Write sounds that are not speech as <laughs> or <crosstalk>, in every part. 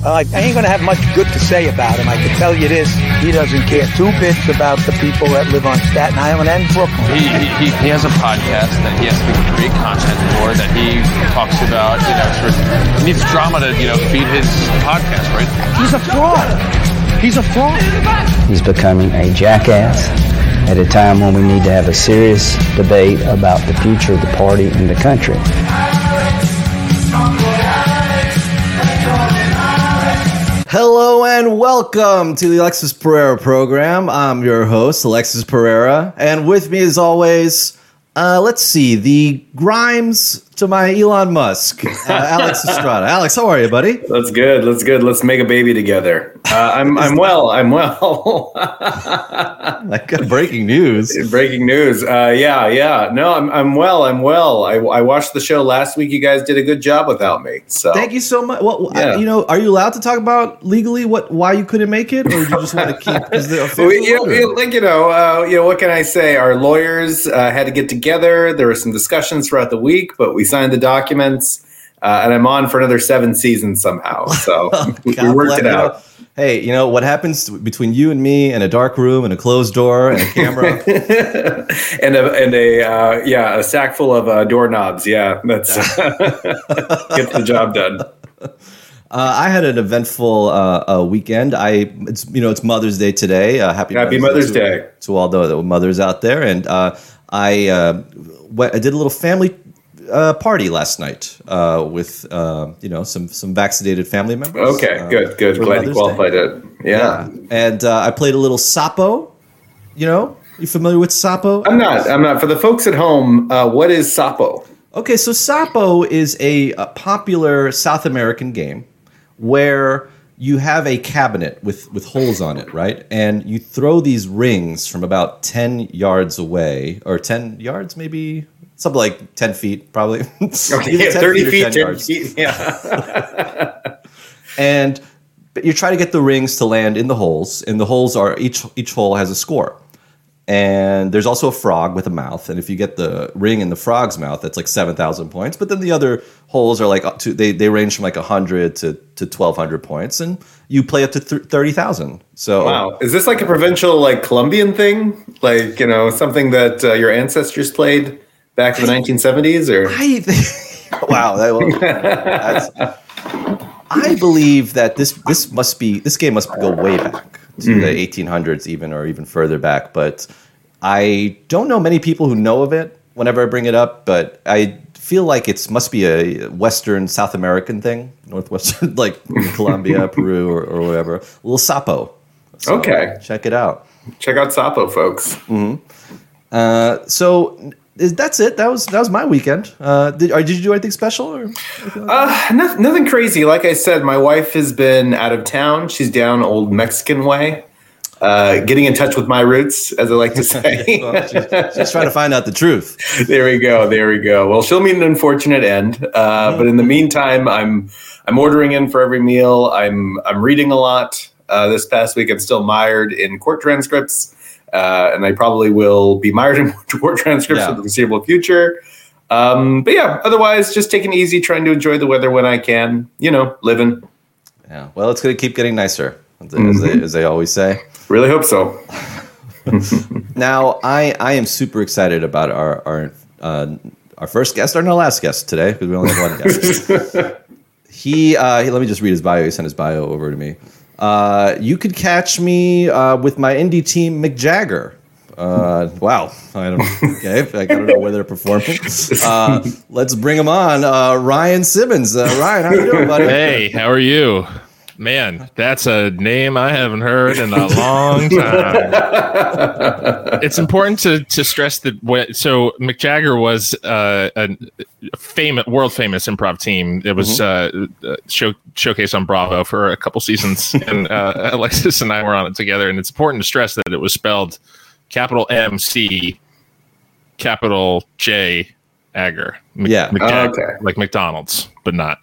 Uh, I ain't going to have much good to say about him. I can tell you this. He doesn't care two bits about the people that live on Staten Island and Brooklyn. He, he, he has a podcast that he has to create content for that he talks about, you know, sort of, he needs drama to, you know, feed his podcast, right? He's a fraud. He's a fraud. He's becoming a jackass at a time when we need to have a serious debate about the future of the party and the country. And welcome to the Alexis Pereira program. I'm your host, Alexis Pereira, and with me, as always, uh, let's see, the Grimes to my Elon Musk, uh, <laughs> Alex Estrada. Alex, how are you, buddy? That's good. That's good. Let's make a baby together. Uh, I'm I'm well. I'm well. <laughs> like breaking news. breaking news. Uh, yeah, yeah. No, I'm I'm well. I'm well. I, I watched the show last week. You guys did a good job without me. So Thank you so much. Well, Yeah. I, you know, are you allowed to talk about legally what why you couldn't make it, or do you just want to keep? <laughs> Because the official Well, you know, you like you know, uh, you know, what can I say? Our lawyers uh, had to get together. There were some discussions throughout the week, but we signed the documents, uh, and I'm on for another seven seasons somehow. So <laughs> we, worked it know, out. hey, you know what happens between you and me in a dark room and a closed door and a camera? <laughs> and a and a uh, yeah, a sack full of uh, doorknobs. Yeah, that's <laughs> gets the job done. Uh, I had an eventful uh, weekend. I, it's you know, it's Mother's Day today. Uh, happy Happy Mother's to, Day. to all the, the mothers out there. And uh, I, uh, I did a little family uh, party last night uh, with uh, you know some some vaccinated family members. Okay, uh, good, good. Glad you Mother's Day. qualified it. Yeah. And uh, I played a little Sapo. You know, you familiar with Sapo? I'm not. I'm not. For the folks at home, uh, what is Sapo? Okay, so Sapo is a, a popular South American game where you have a cabinet with, with holes on it, right? And you throw these rings from about 10 yards away, or 10 yards maybe? Something like 10 feet, probably. <laughs> Okay, yeah, 10 thirty or feet, 10 10 yards. feet. Yeah. <laughs> and but you try to get the rings to land in the holes and the holes are each each hole has a score and there's also a frog with a mouth. And if you get the ring in the frog's mouth that's like 7000 points. But then the other holes are like up to they, they range from like 100 to, to 1200 points. And you play up to 30000 so wow. Is this like a provincial, like Colombian thing? Like you know, something that uh, your ancestors played back in the 1970s, or? I think, <laughs> wow, that, well, I believe that this this must be this game must go way back to Hmm. the 1800s, even or even further back. But I don't know many people who know of it. Whenever I bring it up, but I feel like it must be a Western South American thing, Northwestern, <laughs> like <laughs> Colombia, Peru, or, or whatever. A little sapo. So Okay. check it out. check out Sapo, folks. Uh, so is, that's it. That was that was my weekend. Uh, did, did you do anything special? Or? Uh, no, nothing crazy. Like I said, my wife has been out of town. She's down old Mexican way. Uh, getting in touch with my roots, as I like to <laughs> say. Well, she's, she's trying to find out the truth. <laughs> there we go. There we go. Well, she'll meet an unfortunate end. Uh, but in the meantime, I'm I'm ordering in for every meal. I'm I'm reading a lot. Uh, this past week, I'm still mired in court transcripts, uh, and I probably will be mired in <laughs> transcripts Yeah. for the foreseeable future. Um, but yeah, otherwise, just taking it easy, trying to enjoy the weather when I can. You know, living. Yeah. Well, it's going to keep getting nicer, as, as they, as they always say. Really hope so. <laughs> Now, I I am super excited about our our uh, our first guest, our no last guest today, because we only have one guest. <laughs> he, uh, he, let me just read his bio. He sent his bio over to me. Uh, you could catch me uh, with my indie team, McJagger. Uh, wow, I don't. <laughs> Okay, I don't know where they're performing. <laughs> Uh, let's bring him on. Uh, Ryan Simmons. Uh, Ryan, how you doing, buddy? Hey, how are you? Man, that's a name I haven't heard in a long <laughs> time. it's important to, to stress that. When, so McJagger was uh, a famous, world famous improv team. It was uh, uh, show, showcased on Bravo for a couple seasons, <laughs> and uh, Alexis and I were on it together. And it's important to stress that it was spelled capital M C, capital J, Agger. Mc- Yeah. McJagger, Okay. like McDonald's, but not.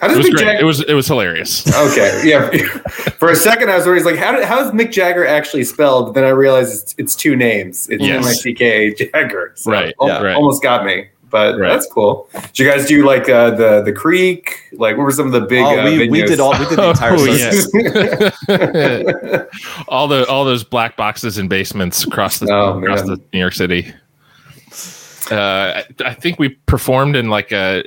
How It was Mick great. Jagger? It was it was hilarious. <laughs> okay, yeah. <laughs> For a second, I was worried. Like, how, did, how is Mick Jagger actually spelled? Then I realized it's, it's two names. It's Yes. M I C K A Jagger. So Right, al- yeah. right. Almost got me. but Right. that's cool. Did you guys do like uh, the the creek? Like, what were some of the big? Oh, uh, we, we did all we did the <laughs> entire Oh, circuit. yeah. all the all those black boxes and basements across the Oh, across man. the New York City. Uh, I, I think we performed in like a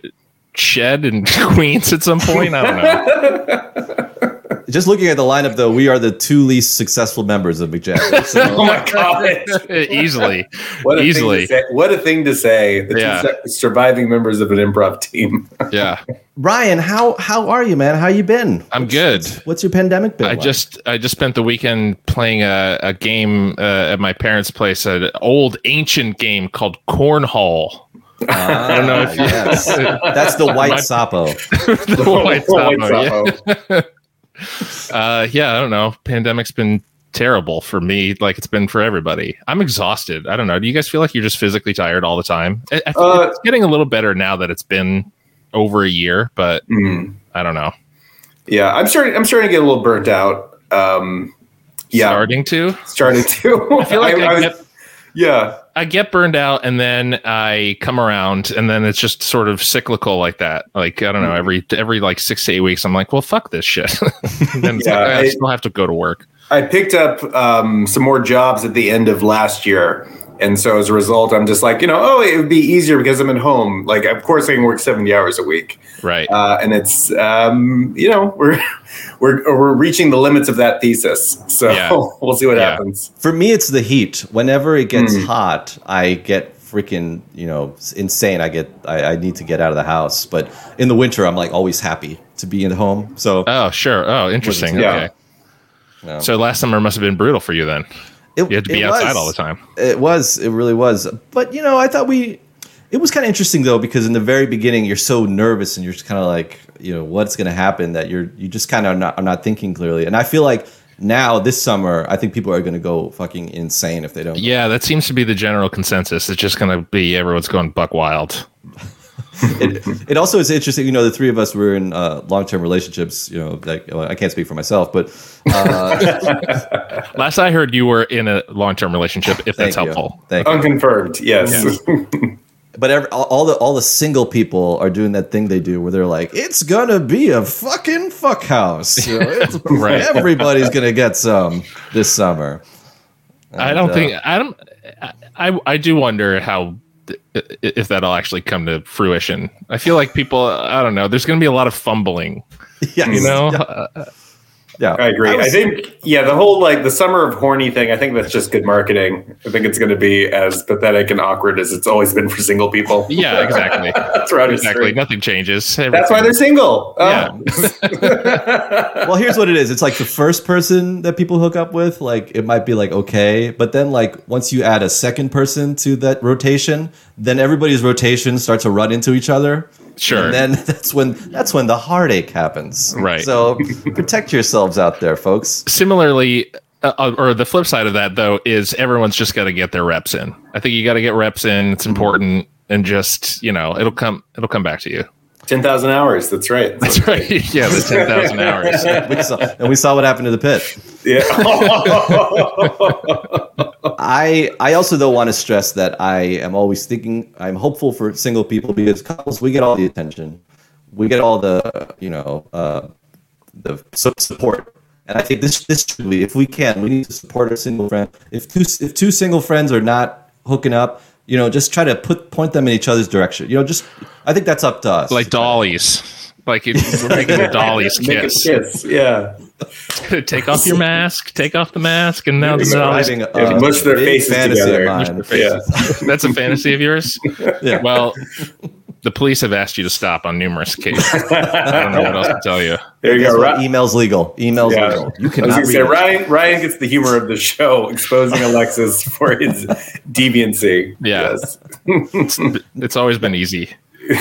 shed in <laughs> Queens at some point. I don't know. <laughs> Just looking at the lineup, though, we are the two least successful members of McJack. <laughs> So Oh my god! Easily, What a easily, Thing to say. What a thing to say. The two Yeah. su- surviving members of an improv team. yeah. Ryan, how how are you, man? How you been? I'm good. What's your pandemic been? I like? just I just spent the weekend playing a, a game uh, at my parents' place, an old ancient game called Cornhole. I don't know if you- yes. <laughs> that's the white My- Sapo. <laughs> the White White Sapo, yeah. <laughs> Uh, yeah, I don't know. Pandemic's been terrible for me, like it's been for everybody. I'm exhausted. I don't know. Do you guys feel like you're just physically tired all the time? I, I feel Uh, it's getting a little better now that it's been over a year, but Mm. I don't know. Yeah, I'm starting. I'm starting to get a little burnt out. Um, yeah, Starting to. starting to. I feel like I, was- get yeah, I get burned out and then I come around and then it's just sort of cyclical like that. Like I don't know, every every like six to eight weeks, I'm like, well, fuck this shit. <laughs> then Yeah, like, I, I- still have to go to work. I picked up um, some more jobs at the end of last year. And so as a result, I'm just like, you know, oh, it would be easier because I'm at home. Like, of course, I can work 70 hours a week. Right. Uh, and it's, um, you know, we're, <laughs> we're, we're reaching the limits of that thesis. So Yeah. <laughs> we'll see what Yeah. happens. For me, it's the heat. Whenever it gets Mm. hot, I get freaking you know insane. I get I, I need to get out of the house. But in the winter, I'm like always happy to be in home. So oh, sure. Oh, interesting. Yeah. Okay. No. So last summer must have been brutal for you then. It, You had to be outside was. all the time. It was. It really was. But you know, I thought we. It was kind of interesting though because in the very beginning you're so nervous and you're just kind of like you know what's going to happen that you're you just kind of not are not thinking clearly. And I feel like now this summer I think people are going to go fucking insane if they don't. Yeah, that seems to be the general consensus. It's just going to be everyone's going buck wild. It, it also is interesting. You know, the three of us were in uh, long term relationships. You know, like well, I can't speak for myself, but uh, <laughs> Last I heard, you were in a long term relationship. If that's thank you. helpful. Thank you. Unconfirmed. Yes. <laughs> But every, all, all the all the single people are doing that thing they do where they're like, "It's gonna be a fucking fuck house. You know, <laughs> Right. Everybody's gonna get some this summer." I don't uh, think I don't. I I do wonder how if that'll actually come to fruition. I feel like people. I don't know. There's going to be a lot of fumbling. <laughs> Yes. You know. Yeah. Uh, uh, Yeah. I agree. I, was- think, yeah, the whole like the summer of horny thing, I think that's just good marketing. I think it's going to be as pathetic and awkward as it's always been for single people. yeah. Exactly. <laughs> Throughout exactly. history. Nothing changes. That's why they're single. Yeah. Oh. <laughs> well, here's what it is. It's like the first person that people hook up with, like it might be like okay, but then like once you add a second person to that rotation, then everybody's rotation starts to run into each other. Sure. And then <laughs> that's when that's when the heartache happens. Right. So <laughs> protect yourselves out there, folks. Similarly, uh, or the flip side of that though is everyone's just got to get their reps in. I think you got to get reps in. It's important, and just you know, it'll come. It'll come back to you. 10,000 hours. That's right. That's right. <laughs> Yeah, the ten thousand hours. <laughs> We saw, and we saw what happened to the pit. Yeah. <laughs> I I also though want to stress that I am always thinking I'm hopeful for single people because couples we get all the attention, we get all the you know uh, the support, and I think this this truly if we can we need to support our single friend. If two if two single friends are not hooking up, you know, just try to put point them in each other's direction. You know, just I think that's up to us. like dollies. Like you- <laughs> we're making the dollies Make a kiss. kiss. Yeah. <laughs> take off your mask. Take off the mask, and now the dollies. Describing Yeah, a mush their faces fantasy together. mine. Mush their That's a fantasy of yours. <laughs> Yeah. Well, the police have asked you to stop on numerous occasions. I don't know what else to tell you. There you Guess go. what? Email's legal. Email's Yeah. legal. You I cannot going read say it. Ryan. Ryan gets the humor of the show, exposing Alexis <laughs> for his deviancy. Yeah. Yes. It's, it's always been easy.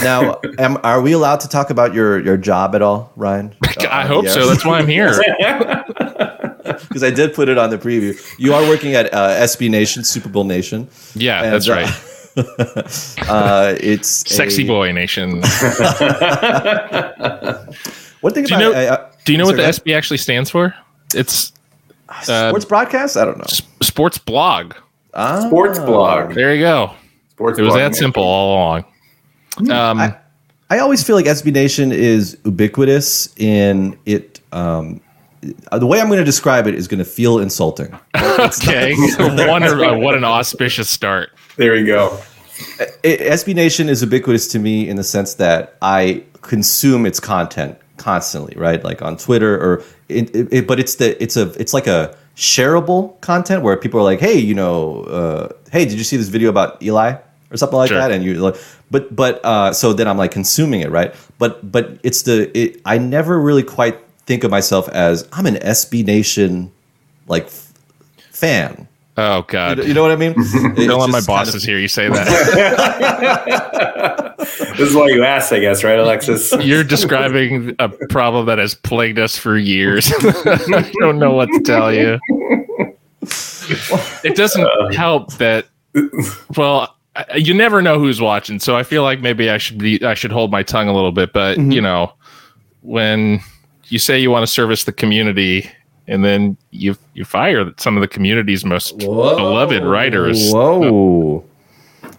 Now, am, are we allowed to talk about your, your job at all, Ryan? <laughs> I hope so. That's why I'm here. <laughs> because I did put it on the preview. You are working at uh, SB Nation, Super Bowl Nation. Yeah, And, that's uh, right. Uh, it's Sexy a- boy nation. <laughs> One thing Do you about know? I- I- do you know what the SB actually stands for? It's uh, sports broadcast? I don't know. s- sports blog. Ah, Sports blog. There you go. Sports It was that simple all along. Um, I, I always feel like SB Nation is ubiquitous in it. Um, the way I'm going to describe it is going to feel insulting. <laughs> okay, Wonder, <laughs> uh, what an auspicious start. There you go. It, SB Nation is ubiquitous to me in the sense that I consume its content constantly, right? Like on Twitter or it, it, it- but it's the it's a it's like a shareable content where people are like, hey, you know, uh, hey, did you see this video about Eli or something like Sure. that? And you like, but but uh, so then I'm like consuming it, right? But but it's the it, I never really quite think of myself as I'm an SB Nation like f- fan. Oh God! You know what I mean? <laughs> Don't It's let my just kind bosses of- hear you say that. <laughs> This is why you asked, I guess, right, Alexis? <laughs> You're describing a problem that has plagued us for years. I don't know what to tell you. It doesn't uh, help that. Well, I- you never know who's watching, so I feel like maybe I should be. I should hold my tongue a little bit. But mm-hmm. you know, when you say you want to service the community, and then you you fire some of the community's most beloved writers. Whoa.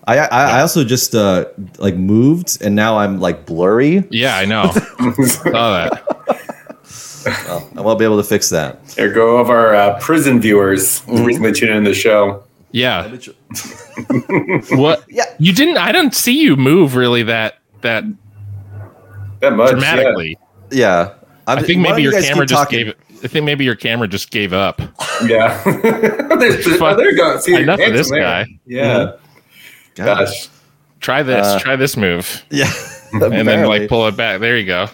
I, I I also just uh like moved and now I'm like blurry. Yeah, I know. <laughs> Saw that. I won't be able to fix that. There go of our uh, prison viewers recently tuned in the show. Yeah. <laughs> <laughs> What? Yeah. You didn't. I didn't see you move really that that That much, dramatically. Yeah. I'm, I think maybe you your camera just talking? gave. I think maybe your camera just gave up. Yeah. yeah. <laughs> <laughs> There's- oh, there you go. See, Enough of this there. guy. Yeah. Gosh. Try this. Uh, try this move, Yeah. <laughs> and then like pull it back. There you go.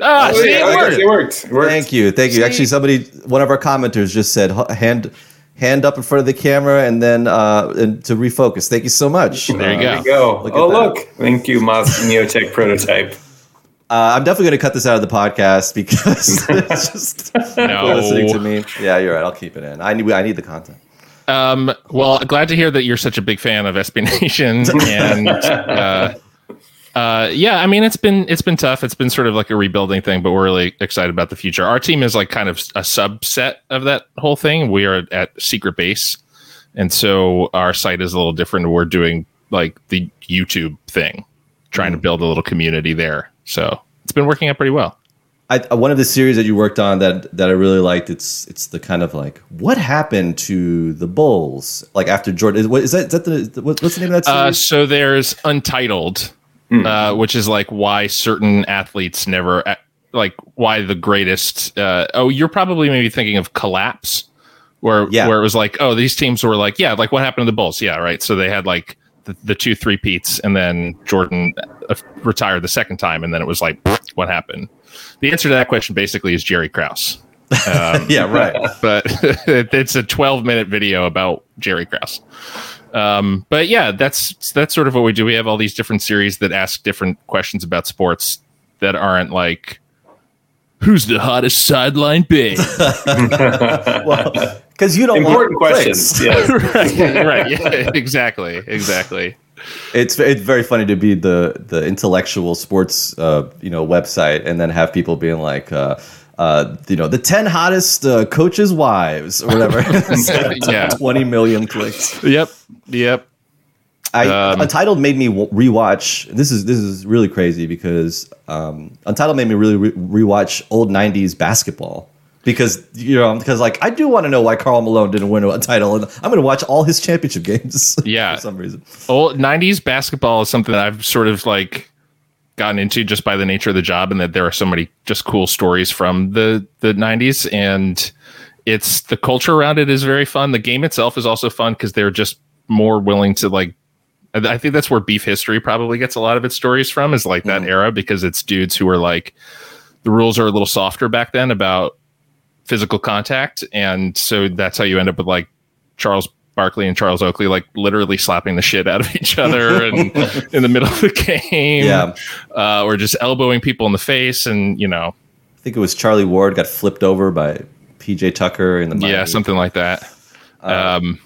Ah, Oh, see, yeah, it I guess worked. it worked. It worked. Thank you. Thank you. Actually somebody one of our commenters just said hand hand up in front of the camera and then uh and to refocus. Thank you so much. There you Uh, go. There you go. Look oh, look. Thank you, Moss Neotech prototype. Uh, I'm definitely going to cut this out of the podcast because <laughs> it's just No. listening to me. Yeah, you're right. I'll keep it in. I need I need the content. Um, well, glad to hear that you're such a big fan of SB Nation, <laughs> and uh, uh, yeah, I mean it's been it's been tough. It's been sort of like a rebuilding thing, but we're really excited about the future. Our team is like kind of a subset of that whole thing. We are at Secret Base, and so our site is a little different. We're doing like the YouTube thing, trying to build a little community there. So it's been working out pretty well. I, uh, one of the series that you worked on that that I really liked. It's it's the kind of like what happened to the Bulls like after Jordan. Is, what, is that is that the what, what's the name of that Uh, so there's Untitled, uh, which is like why certain athletes never, like why the greatest. Uh, oh, you're probably maybe thinking of Collapse, where Yeah. where it was like, oh, these teams were like, yeah, like what happened to the Bulls? Yeah, right. So they had like the, the two three peats, and then Jordan uh, retired the second time, and then it was like, what happened? The answer to that question basically is Jerry Krause. <laughs> Um, yeah, right. <laughs> but <laughs> it's a 12 minute video about Jerry Krause. Um, but yeah, that's that's sort of what we do. We have all these different series that ask different questions about sports that aren't like who's the hottest sideline babe? <laughs> well, because you don't Important want questions. clicks. Yes. <laughs> right, right. Yeah, exactly. Exactly. It's it's very funny to be the the intellectual sports uh, you know website and then have people being like. Uh, uh, you know the ten hottest uh, coaches' wives or whatever. <laughs> Yeah. twenty million clicks. Yep. Yep. I, Um, Untitled made me rewatch. This is this is really crazy because um, Untitled made me really re- rewatch old '90s basketball because you know because like I do want to know why Karl Malone didn't win a title, and I'm going to watch all his championship games. <laughs> Yeah. for some reason. old 90s basketball is something that I've sort of like gotten into just by the nature of the job and that there are so many just cool stories from the the 90s and it's the culture around it is very fun. The game itself is also fun because they're just more willing to like I I think that's where beef history probably gets a lot of its stories from is like that era because it's dudes who are like the rules are a little softer back then about physical contact. And so that's how you end up with like Charles Barkley and Charles Oakley like literally slapping the shit out of each other and <laughs> in the middle of the game Yeah, uh, or just elbowing people in the face and you know. I think it was Charlie Ward got flipped over by PJ Tucker in the yeah something like that. Um, um,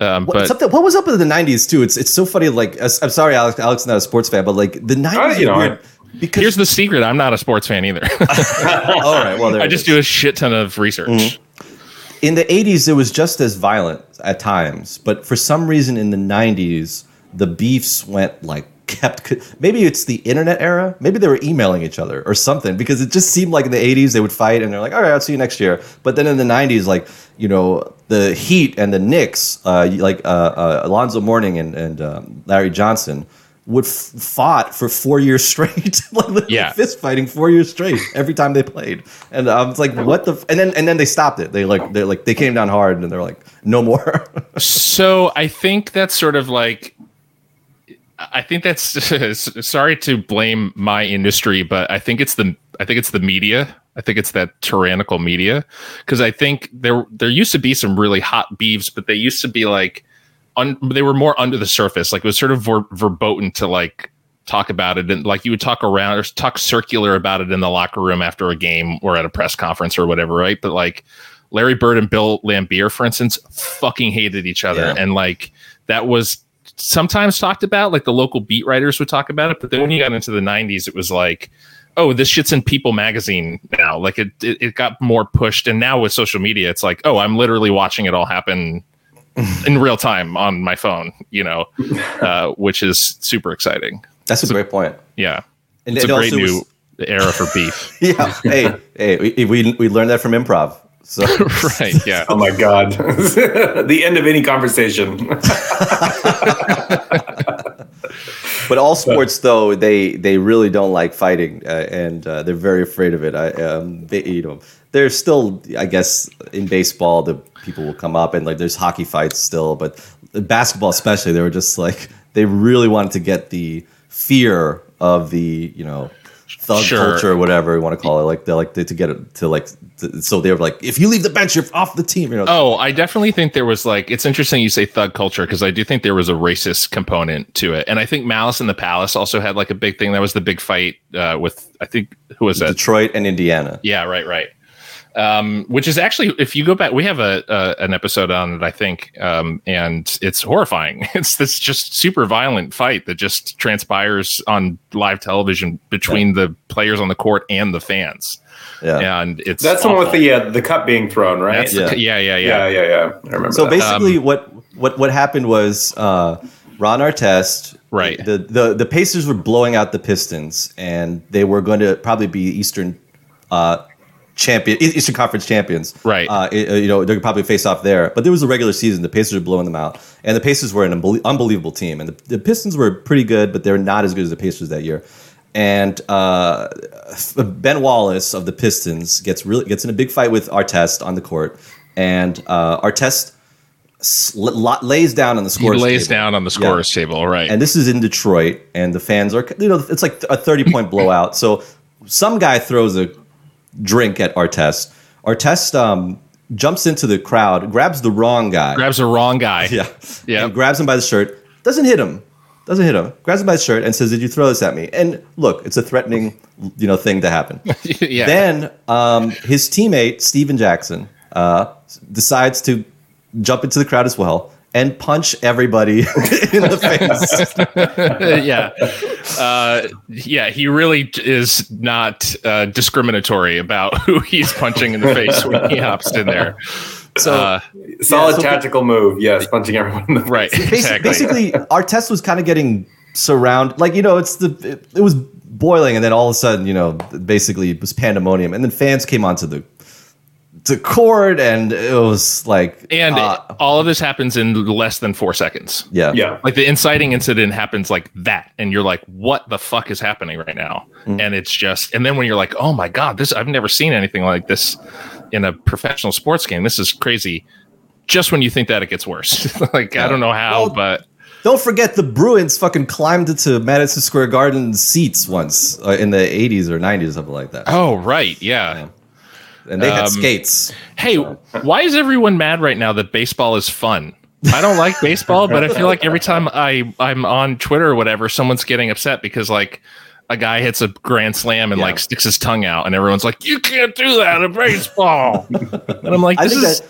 What, but something, what was up in the '90s too? It's it's so funny. Like I'm sorry, Alex. Alex is not a sports fan, but like the '90s. you know, weird because here's the secret i'm not a sports fan either <laughs> all right. Well, there <laughs> i just is. do a shit ton of research Mm-hmm. in the 80s it was just as violent at times but for some reason in the 90s the beefs went like kept maybe it's the internet era maybe they were emailing each other or something because it just seemed like in the 80s they would fight and they're like all right i'll see you next year but then in the 90s like you know the heat and the knicks uh, like uh, uh, alonzo mourning and, and um, larry johnson would f- fought for four years <laughs> straight <laughs> like Yeah. fist fighting four years straight every time they played and i was like what the f-? and then and then they stopped it they like they like they came down hard and they're like no more <laughs> So I think that's sort of like I think that's sorry to blame my industry, but I think it's the I think it's the media. I think it's that tyrannical media because I think there there used to be some really hot beefs, but they used to be like un, they were more under the surface. Like it was sort of ver, verboten to like talk about it and like you would talk around or talk circular about it in the locker room after a game or at a press conference or whatever, right? But like Larry Bird and Bill Laimbeer, for instance, fucking hated each other. Yeah. And like that was sometimes talked about, like the local beat writers would talk about it. But then when you got into the 90s, it was like, oh, this shit's in People magazine now. Like it, it, it got more pushed. And now with social media, it's like, oh, I'm literally watching it all happen <laughs> in real time on my phone, you know, uh, which is super exciting. that's a great point Yeah. and It's a great new was- era for <laughs> beef. yeah hey hey we, we we learned that from improv so <laughs> right. Yeah. Oh my god, the end of any conversation. But all sports though they they really don't like fighting uh, and uh, they're very afraid of it. I um they, you know there's still i guess in baseball the people will come up and like there's hockey fights still but basketball especially they were just like they really wanted to get the fear of the you know thug Sure. culture or whatever you want to call it like they're like to get it to like to, so they were like if you leave the bench you're off the team you know Oh, I definitely think there was like it's interesting you say thug culture because I do think there was a racist component to it, and I think Malice in the Palace also had like a big thing. That was the big fight uh, with I think who was that? detroit and indiana Yeah, right, right. Um, which is actually, if you go back, we have a, a an episode on it, I think, um, and it's horrifying. <laughs> It's this just super violent fight that just transpires on live television between the players on the court and the fans, yeah and it's That's the one with the uh, the cup being thrown, right? That's the- yeah, yeah, yeah, yeah, yeah, yeah. I remember. So that. basically, what what what happened was uh, Ron Artest, Right. The, the the Pacers were blowing out the Pistons, and they were going to probably be Eastern uh, champion, Eastern Conference champions. Right. Uh, it- uh, you know, they're probably face off there. But there was a regular season. The Pacers were blowing them out, and the Pacers were an unbelie- unbelievable team. And the, the Pistons were pretty good, but they're not as good as the Pacers that year. And uh, Ben Wallace of the Pistons gets really gets in a big fight with Artest on the court, and uh, Artest lays down on the He score. lays down on the scorer's table, right? And this is in Detroit, and the fans are, you know, it's like a 30 point blowout. So some guy throws a drink at Artest. Artest um, jumps into the crowd, grabs the wrong guy. grabs the wrong guy. yeah. Yeah. And grabs him by the shirt. Doesn't hit him. Doesn't hit him. Grabs him by the shirt and says, Did you throw this at me? And look, it's a threatening, you know, thing to happen. <laughs> yeah. Then um, his teammate Stephen Jackson uh, decides to jump into the crowd as well and punch everybody <laughs> in the face. <laughs> yeah. Uh, yeah, he really is not uh, discriminatory about <laughs> who he's punching in the face when he hops in there. So Uh, solid so- tactical move. Yes, punching everyone in the right. Exactly. basically, Artest was kind of getting surround like you know it's the it, it was boiling and then all of a sudden you know basically it was pandemonium and then fans came onto the the court and it was like and uh, all of this happens in less than four seconds. yeah Yeah. Like the inciting incident happens like that, and you're like, "What the fuck is happening right now?" Mm. And it's just, and then when you're like, "Oh my god, this I've never seen anything like this in a professional sports game. This is crazy." Just when you think that it gets worse, <laughs> like I don't know how, Well, but Don't forget the Bruins fucking climbed into Madison Square Garden seats once uh, in the 80s or 90s, something like that. oh right, yeah. And they had um, skates. Hey, why is everyone mad right now that baseball is fun? I don't like baseball, but I feel like every time I I'm on Twitter or whatever, someone's getting upset because like a guy hits a grand slam and Yeah. like sticks his tongue out, and everyone's like, "You can't do that in baseball." <laughs> and I'm like, I "This think is that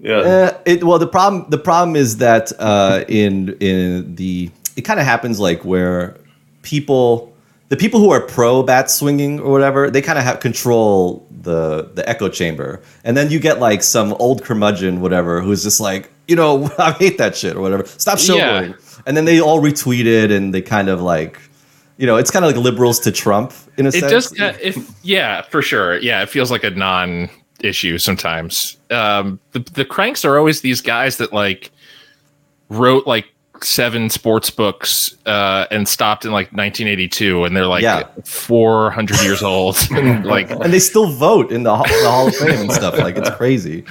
Yeah. Uh, it well the problem the problem is that uh, in in the it kind of happens like where people the people who are pro bat swinging or whatever they kind of have control the the echo chamber. And then you get like some old curmudgeon whatever who's just like you know <laughs> I hate that shit or whatever. Stop showboating. And then they all retweeted and they kind of like, you know, it's kind of like liberals to Trump in a it sense. does uh, if yeah for sure. Yeah it feels like a non issue sometimes. Um the, the cranks are always these guys that like wrote like seven sports books uh and stopped in like 1982 and they're like Yeah. 400 years old <laughs> and <laughs> like and they still vote in the, Hall- the Hall of Fame and stuff. Like it's crazy.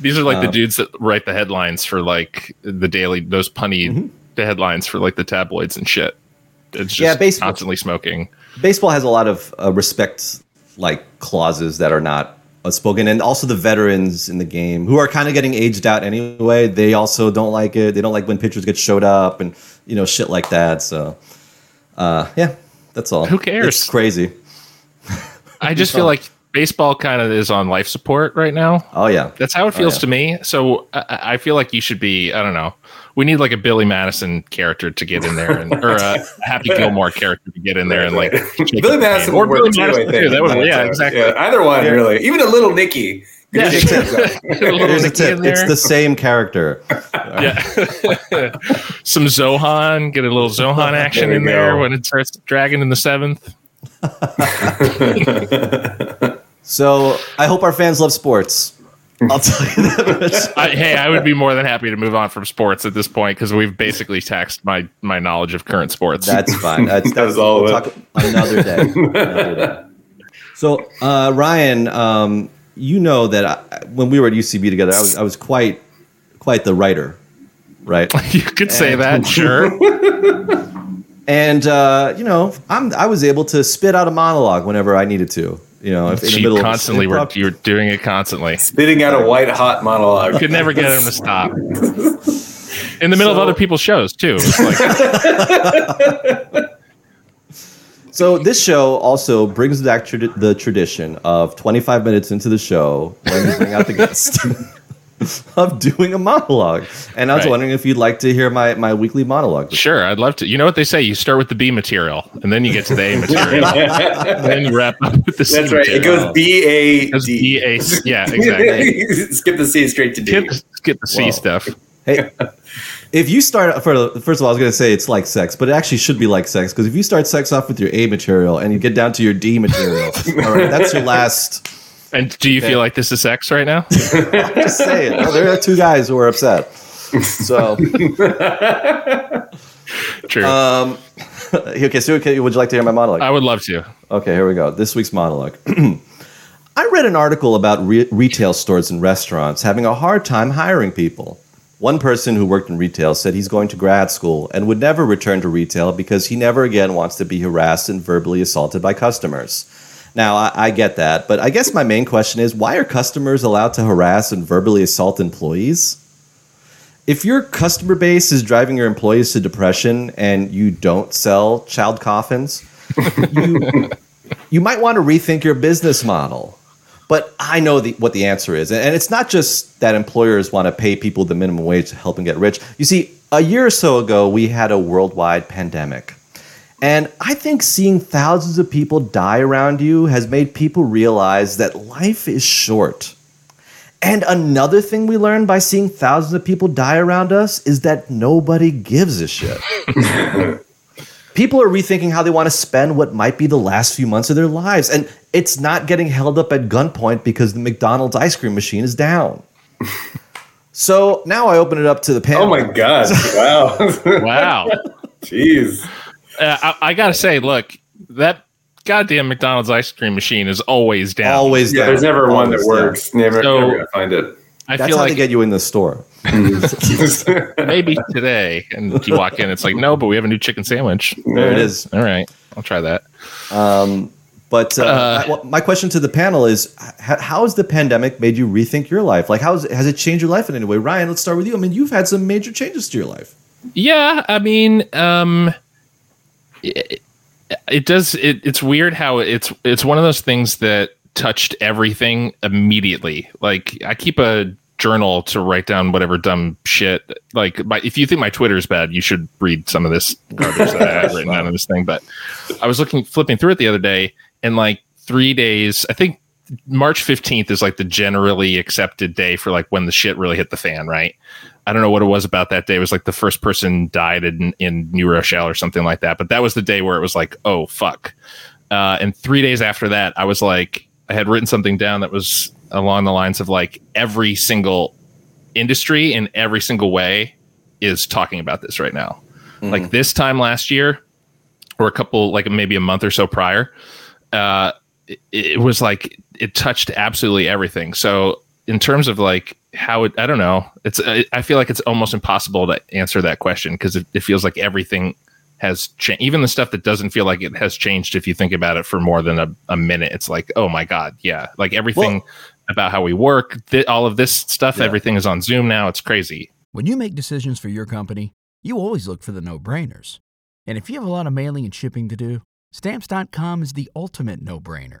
these are like Um, the dudes that write the headlines for like the daily those punny Mm-hmm. the headlines for like the tabloids and shit it's just Yeah, basically- constantly smoking Baseball has a lot of uh, respect like clauses that are not outspoken, and also the veterans in the game who are kind of getting aged out anyway. They also don't like it. They don't like when pitchers get showed up and you know shit like that. So, uh, yeah, that's all. Who cares? It's crazy. i just feel like baseball kind of is on life support right now Oh yeah, That's how it feels yeah. to me. So I, I feel like you should be. I don't know. We need like a Billy Madison character to get in there, and or a <laughs> Happy Gilmore character to get in there and like <laughs> Billy Madison or Billy work too, Madison too. That would, yeah, uh, exactly. yeah, either one, really. Even a little Nicky. Yeah. <laughs> Here's a Here's tip. It's the same character. yeah. Some Zohan, get a little Zohan action There in there go. when it starts dragging in the seventh. So I hope our fans love sports. I'll tell you that much. <laughs> I, hey, I would be more than happy to move on from sports at this point because we've basically taxed my my knowledge of current sports. That's <laughs> fine. That's, That was all we'll of it. talk another day. <laughs> Another day. So, uh, Ryan, um, you know that I, when we were at UCB together, I was I was quite quite the writer, right? you could say that, sure. And uh, you know, I'm I was able to spit out a monologue whenever I needed to. You know, if in the She middle of constantly were you were doing it constantly. Spitting out a white hot monologue. You could never get him to stop. In the middle of other people's shows too. Like, <laughs> So this show also brings back trad- the tradition of 25 minutes into the show when we bring out the guest <laughs> <laughs> of doing a monologue. And I was Right. wondering if you'd like to hear my, my weekly monologue. sure, I'd love to. You know what they say? You start with the B material, and then you get to the A <laughs> material, and then you wrap up with the C. That's right. It material. goes B A It goes D. B A. Yeah, exactly. <laughs> Skip the C straight to D. Skip, skip the C Whoa. stuff. Hey, if you start for first of all, I was going to say it's like sex, but it actually should be like sex because if you start sex off with your A material and you get down to your D material, all right, that's your last. And do you feel like this is sex right now? <laughs> Just say it. Well, there are two guys who are upset. So, <laughs> True. um, <laughs> okay, so okay, would you like to hear my monologue? I would love to. Okay, here we go. This week's monologue. <clears throat> I read an article about re- retail stores and restaurants having a hard time hiring people. One person who worked in retail said he's going to grad school and would never return to retail because he never again wants to be harassed and verbally assaulted by customers. Now, I, I get that, but I guess my main question is why are customers allowed to harass and verbally assault employees? If your customer base is driving your employees to depression and you don't sell child coffins, <laughs> you, you might want to rethink your business model. But I know the, what the answer is. And it's not just that employers want to pay people the minimum wage to help them get rich. You see, a year or so ago, we had a worldwide pandemic. And I think seeing thousands of people die around you has made people realize that life is short. And another thing we learned by seeing thousands of people die around us is that nobody gives a shit. <laughs> people are rethinking how they want to spend what might be the last few months of their lives. And it's not getting held up at gunpoint because the McDonald's ice cream machine is down. <laughs> so now I open it up to the panel. Oh my god! <laughs> Wow. Wow. Jeez. Uh, I, I gotta say, look, that goddamn McDonald's ice cream machine is always down. Always Yeah, down. there's never one that Always works. Never, So- never gonna find it. I That's feel how they like get you in the store. <laughs> maybe today, and you walk in, it's like, no, but we have a new chicken sandwich. There it is. All right, I'll try that. But uh, Uh, I- well, my question to the panel is: h- How has the pandemic made you rethink your life? Like, how has it, has it changed your life in any way? Ryan, let's start with you. I mean, you've had some major changes to your life. Yeah, I mean, um, it, it does. It, it's weird how it's it's one of those things that touched everything immediately. Like I keep a journal to write down whatever dumb shit. Like my, if you think my Twitter is bad, you should read some of this garbage that I have <laughs> written down in this thing. But I was looking flipping through it the other day, and like three days, I think March 15th is like the generally accepted day for like when the shit really hit the fan, right? I don't know what it was about that day. It was like the first person died in, in New Rochelle or something like that. But that was the day where it was like, oh, fuck. Uh, and three days after that, I was like, I had written something down that was along the lines of like every single industry in every single way is talking about this right now. Mm-hmm. Like this time last year, or a couple, like maybe a month or so prior, uh, it, it was like it touched absolutely everything. So in terms of like how it, I don't know, it's I feel like it's almost impossible to answer that question because it, it feels like everything has changed. Even the stuff that doesn't feel like it has changed, if you think about it for more than a, a minute, it's like, oh my god, yeah, like everything well, about how we work, th- all of this stuff, yeah. everything is on Zoom now. It's crazy. When you make decisions for your company, you always look for the no brainers. And if you have a lot of mailing and shipping to do, Stamps.com is the ultimate no brainer.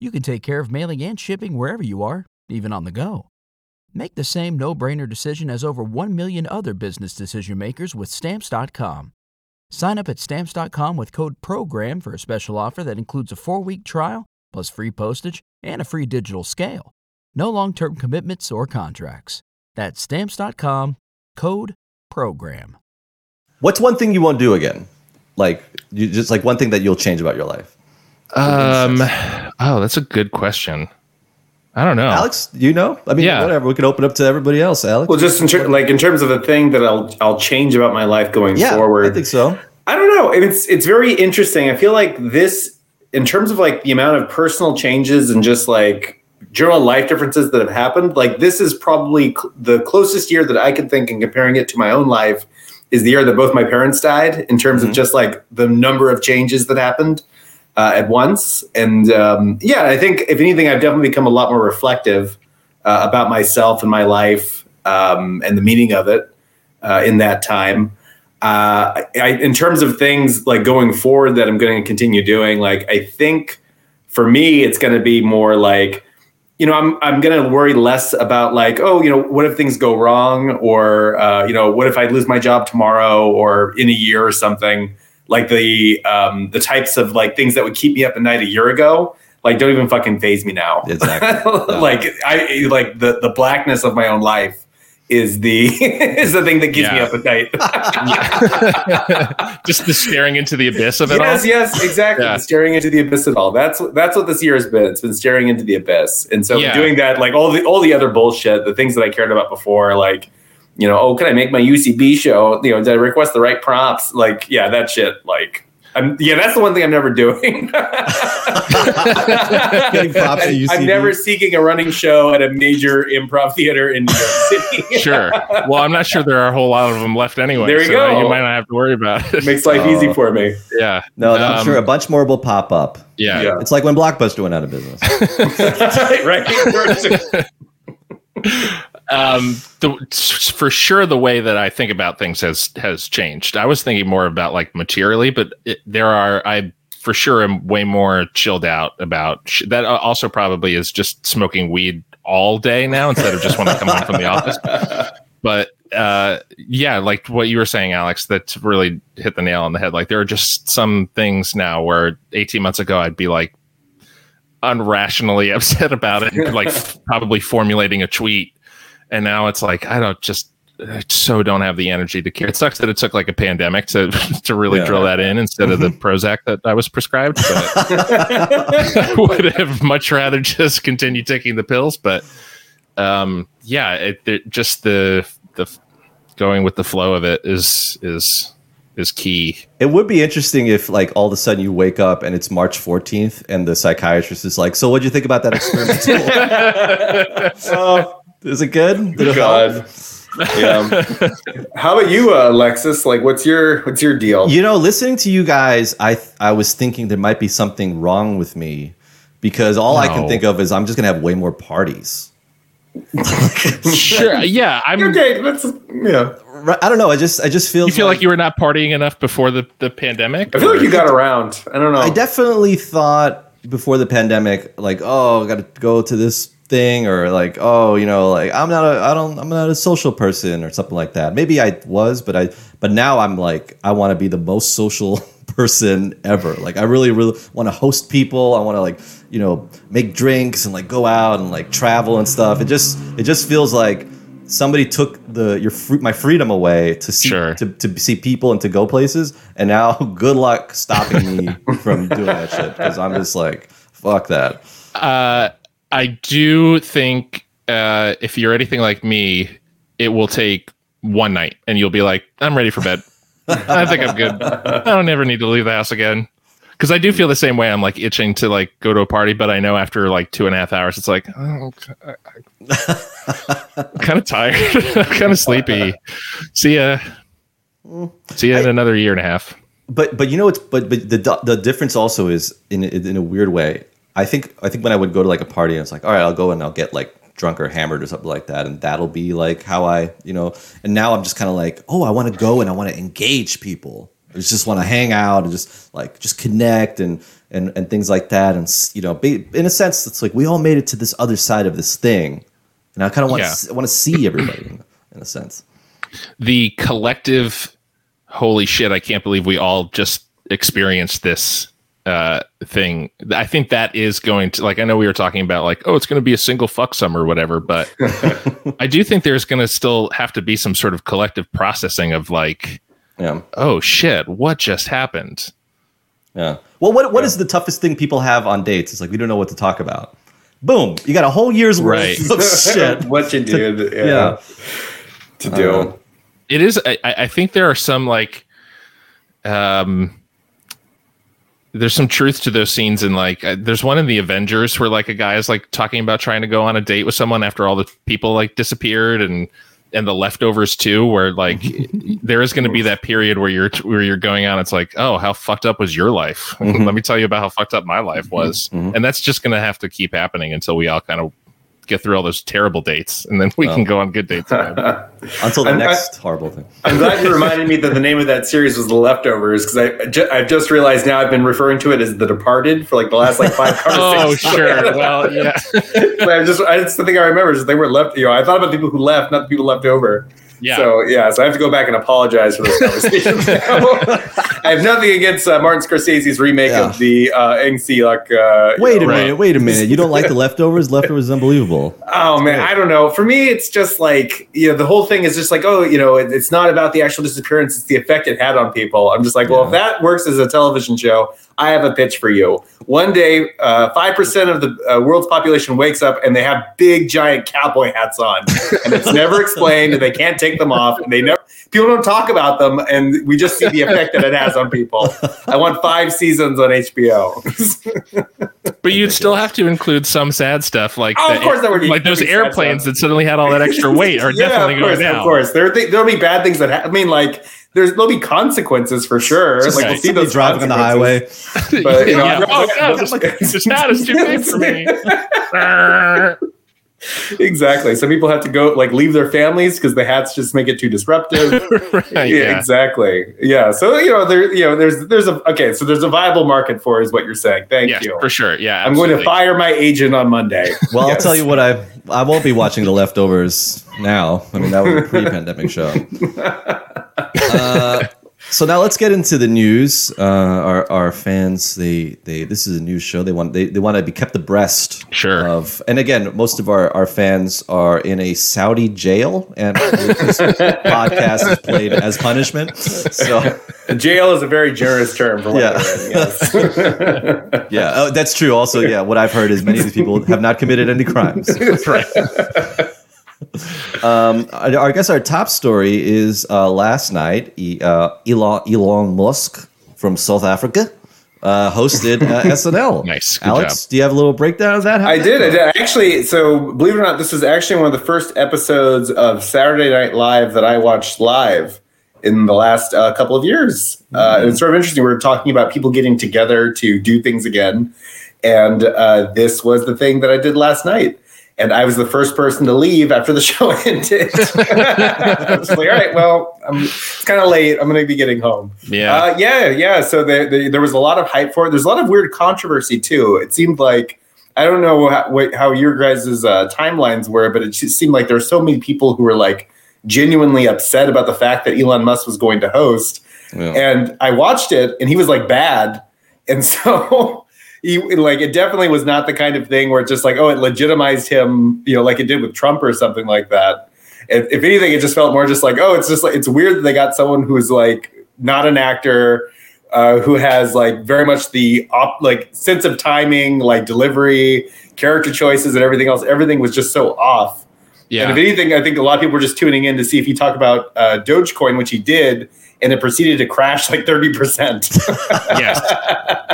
you can take care of mailing and shipping wherever you are, even on the go. Make the same no brainer decision as over 1 million other business decision makers with Stamps.com. Sign up at Stamps.com with code PROGRAM for a special offer that includes a four week trial, plus free postage and a free digital scale. No long term commitments or contracts. That's Stamps.com, code PROGRAM. What's one thing you won't do again? Like, you, just like one thing that you'll change about your life? Um, oh, that's a good question. I don't know. Alex, you know? I mean, yeah. whatever. We can open up to everybody else, Alex. Well, just in ter- like in terms of the thing that I'll I'll change about my life going yeah, forward. I think so. I don't know. It's it's very interesting. I feel like this in terms of like the amount of personal changes and just like general life differences that have happened, like this is probably cl- the closest year that I can think in comparing it to my own life is the year that both my parents died in terms mm-hmm. of just like the number of changes that happened uh, at once. And um, yeah, I think if anything, I've definitely become a lot more reflective uh, about myself and my life um, and the meaning of it uh, in that time. Uh, I, in terms of things like going forward that I'm going to continue doing, like I think for me, it's going to be more like, you know, I'm I'm going to worry less about like, oh, you know, what if things go wrong, or uh, you know, what if I lose my job tomorrow or in a year or something like the um, the types of like things that would keep me up at night a year ago like don't even fucking phase me now. Exactly. <laughs> like I like the the blackness of my own life is the <laughs> is the thing that keeps yeah. me up at night. <laughs> Just the staring into the abyss of it yes, all. Yes, yes, exactly. Yeah. Staring into the abyss of all. That's that's what this year has been. It's been staring into the abyss. And so yeah. doing that, like all the all the other bullshit, the things that I cared about before, like you know, oh, can I make my UCB show? You know, did I request the right props? Like, yeah, that shit. Like, I'm, yeah, that's the one thing I'm never doing. <laughs> I'm never seeking a running show at a major improv theater in New York City. <laughs> sure. Well, I'm not sure there are a whole lot of them left anyway. There you so go. You might not have to worry about it. Makes life easy for me. Yeah. No, um, I'm sure a bunch more will pop up. Yeah. yeah. It's like when Blockbuster went out of business. <laughs> right um, the, for sure, the way that I think about things has has changed. I was thinking more about like materially, but it, there are I for sure am way more chilled out about sh- that. Also, probably is just smoking weed all day now instead of just when I come home from the office. But uh, yeah, like what you were saying, Alex, that really hit the nail on the head. Like there are just some things now where 18 months ago I'd be like unrationally <laughs> upset about it, like probably formulating a tweet and now it's like I don't just I so don't have the energy to care. It sucks that it took like a pandemic to <laughs> to really yeah. drill that in instead of the Prozac that I was prescribed. But I <laughs> <laughs> would have much rather just continue taking the pills. But um, yeah, it, it, just the the going with the flow of it is is is key. It would be interesting if like all of a sudden you wake up and it's March 14th and the psychiatrist is like, "So what do you think about that experiment?" oh, is it good? Did it God. yeah. <laughs> How about you, uh, Alexis? Like, what's your what's your deal? You know, listening to you guys, I I was thinking there might be something wrong with me because all no. I can think of is I'm just gonna have way more parties. <laughs> sure. Yeah, I'm. Okay, that's yeah. I don't know. I just I just feel You feel like you were not partying enough before the, the pandemic? I feel like you got around. I don't know. I definitely thought before the pandemic, like, oh, I got to go to this thing, or like, oh, you know, like I'm not a, I don't, I'm not a social person, or something like that. Maybe I was, but I, but now I'm like, I want to be the most social <laughs> person ever. Like, I really, really want to host people. I want to like, you know, make drinks and like go out and like travel and stuff. It just, it just feels like somebody took the your my freedom away to see Sure. to, to see people and to go places and now <laughs> good luck stopping me <laughs> from doing that shit because i'm just like fuck that Uh, I do think uh, if you're anything like me, it will take one night and you'll be like, I'm ready for bed. I think I'm good. I don't ever need to leave the house again. Because I do feel the same way. I'm like itching to like go to a party, but I know after like two and a half hours, it's like, oh, I, am <laughs> kind of tired. <laughs> Kind of sleepy. See ya. See ya in another year and a half. but but you know it's but but the the difference also is in in a weird way i think i think when i would go to like a party and it's like all right i'll go and i'll get like drunk or hammered or something like that and that'll be like how i you know and now i'm just kind of like oh i want to go and i want to engage people i just want to hang out and just like just connect and and and things like that and you know be, in a sense it's like we all made it to this other side of this thing and i kind of want Yeah. to want to see everybody in, in a sense the collective holy shit i can't believe we all just experienced this uh thing i think that is going to like i know we were talking about like oh it's going to be a single fuck summer or whatever but <laughs> i do think there's going to still have to be some sort of collective processing of like yeah oh shit what just happened Yeah. Well, what what is the toughest thing people have on dates? It's like we don't know what to talk about. Boom! You got a whole year's worth of <laughs> shit. what you did, yeah, yeah. to do. it is I, I I think there are some like um there's some truth to those scenes in like uh, there's one in the avengers where like a guy is like talking about trying to go on a date with someone after all the people like disappeared and and the leftovers too where like <laughs> there is going to be that period where you're where you're going on. It's like oh how fucked up was your life? <laughs> Mm-hmm. Let me tell you about how fucked up my life mm-hmm. was. Mm-hmm. And that's just going to have to keep happening until we all kind of get through all those terrible dates and then we can oh. go on good dates again. <laughs> Until the I'm- next horrible thing. I'm glad you reminded me that the name of that series was The Leftovers because I ju- I've just realized now I've been referring to it as The Departed for like the last like five <laughs> conversations. Oh sure <laughs> well yeah I just I just the thing I remember is they were left. You know, I thought about people who left, not the people left over. Yeah. So yeah, so I have to go back and apologize for those <laughs> conversations. now. <laughs> I have nothing against uh, Martin Scorsese's remake Yeah. of the uh, Eng Silak. Uh, you Wait a know, minute. Wait a minute. You don't like the leftovers? <laughs> Leftovers is unbelievable. Oh man, I don't know. For me, it's just like you know, the whole thing is just like, oh, you know, it, it's not about the actual disappearance; it's the effect it had on people. I'm just like, well, if that works as a television show, I have a pitch for you. One day, uh, five percent of the uh, world's population wakes up and they have big, giant cowboy hats on, and it's never explained, and they can't take them off, and they never. People don't talk about them, and we just see the effect that it has on people. I want five seasons on HBO. <laughs> But you'd still have to include some sad stuff, like Oh, the- of course there would be- like those be sad airplanes that suddenly had all that extra weight are <laughs> Yeah, definitely of going down. Of course, there th- there'll be bad things that ha- I mean, like there's there'll be consequences for sure. Just like right. we'll see those driving on the highway. consequences. But <laughs> you know, Yeah. Oh no, this, this hat is too big for me. <laughs> exactly. Some people have to go like leave their families because the hats just make it too disruptive. <laughs> right, yeah, yeah. exactly. Yeah. So you know, there you know, there's there's a okay. So there's a viable market for, is what you're saying. Thank Yeah, you. for sure. Yeah, I'm going to fire my agent on Monday. <laughs> Well, Yes. I'll tell you what. I I won't be watching the leftovers now. I mean, that was a pre-pandemic show. Uh, so now let's get into the news. Uh, our our fans, they they this is a news show. They want they, they want to be kept abreast Sure. of. And again, most of our our fans are in a Saudi jail, and <laughs> this podcast is played as punishment. So <laughs> Jail is a very generous term for what Yeah. they're. Yes. <laughs> yeah, oh, that's true. Also, yeah, what I've heard is many of these people have not committed any crimes. right. Um, I, I guess our top story is uh, last night. E- uh, Elon Elon Musk from South Africa uh, hosted uh, <laughs> SNL. Nice. Good Alex, do you have a little breakdown of that? How I did did. I did. Actually, so believe it or not, this is actually one of the first episodes of Saturday Night Live that I watched live in the last uh, couple of years. Uh, and it's sort of interesting. We're talking about people getting together to do things again. And uh, this was the thing that I did last night. And I was the first person to leave after the <laughs> show ended. <laughs> I was like, all right, well, I'm, it's kind of late. I'm going to be getting home. Yeah. Uh, yeah, yeah. So the, the, there was a lot of hype for it. There's a lot of weird controversy too. It seemed like I don't know how, what, how your guys' uh, timelines were, but it just seemed like there were so many people who were like genuinely upset about the fact that Elon Musk was going to host. Yeah. And I watched it, and he was like bad, and <laughs> so. He, like it definitely was not the kind of thing where it's just like oh it legitimized him you know like it did with Trump or something like that. If, if anything it just felt more just like oh it's just like it's weird that they got someone who's like not an actor uh, who has like very much the op- like sense of timing like delivery character choices and everything else. Everything was just so off Yeah. and if anything i think a lot of people were just tuning in to see if he talked about uh, dogecoin which he did and it proceeded to crash like 30% <laughs> yes.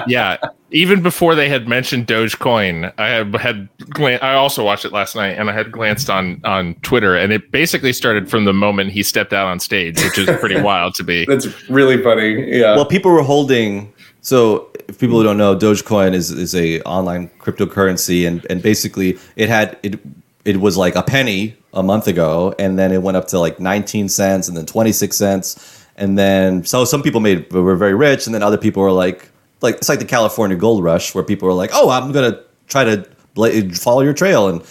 Yeah. Even before they had mentioned Dogecoin, I had, had glan- I also watched it last night and I had glanced on on Twitter and it basically started from the moment he stepped out on stage, which is pretty <laughs> wild to be. that's really funny yeah Well, people were holding. So, if people who don't know, Dogecoin is is a online cryptocurrency, and and basically it had it it was like a penny a month ago, and then it went up to like 19 cents, and then 26 cents, and then so some people made were very rich, and then other people were like like it's like the California gold rush, where people were like, oh, I'm gonna try to follow your trail, and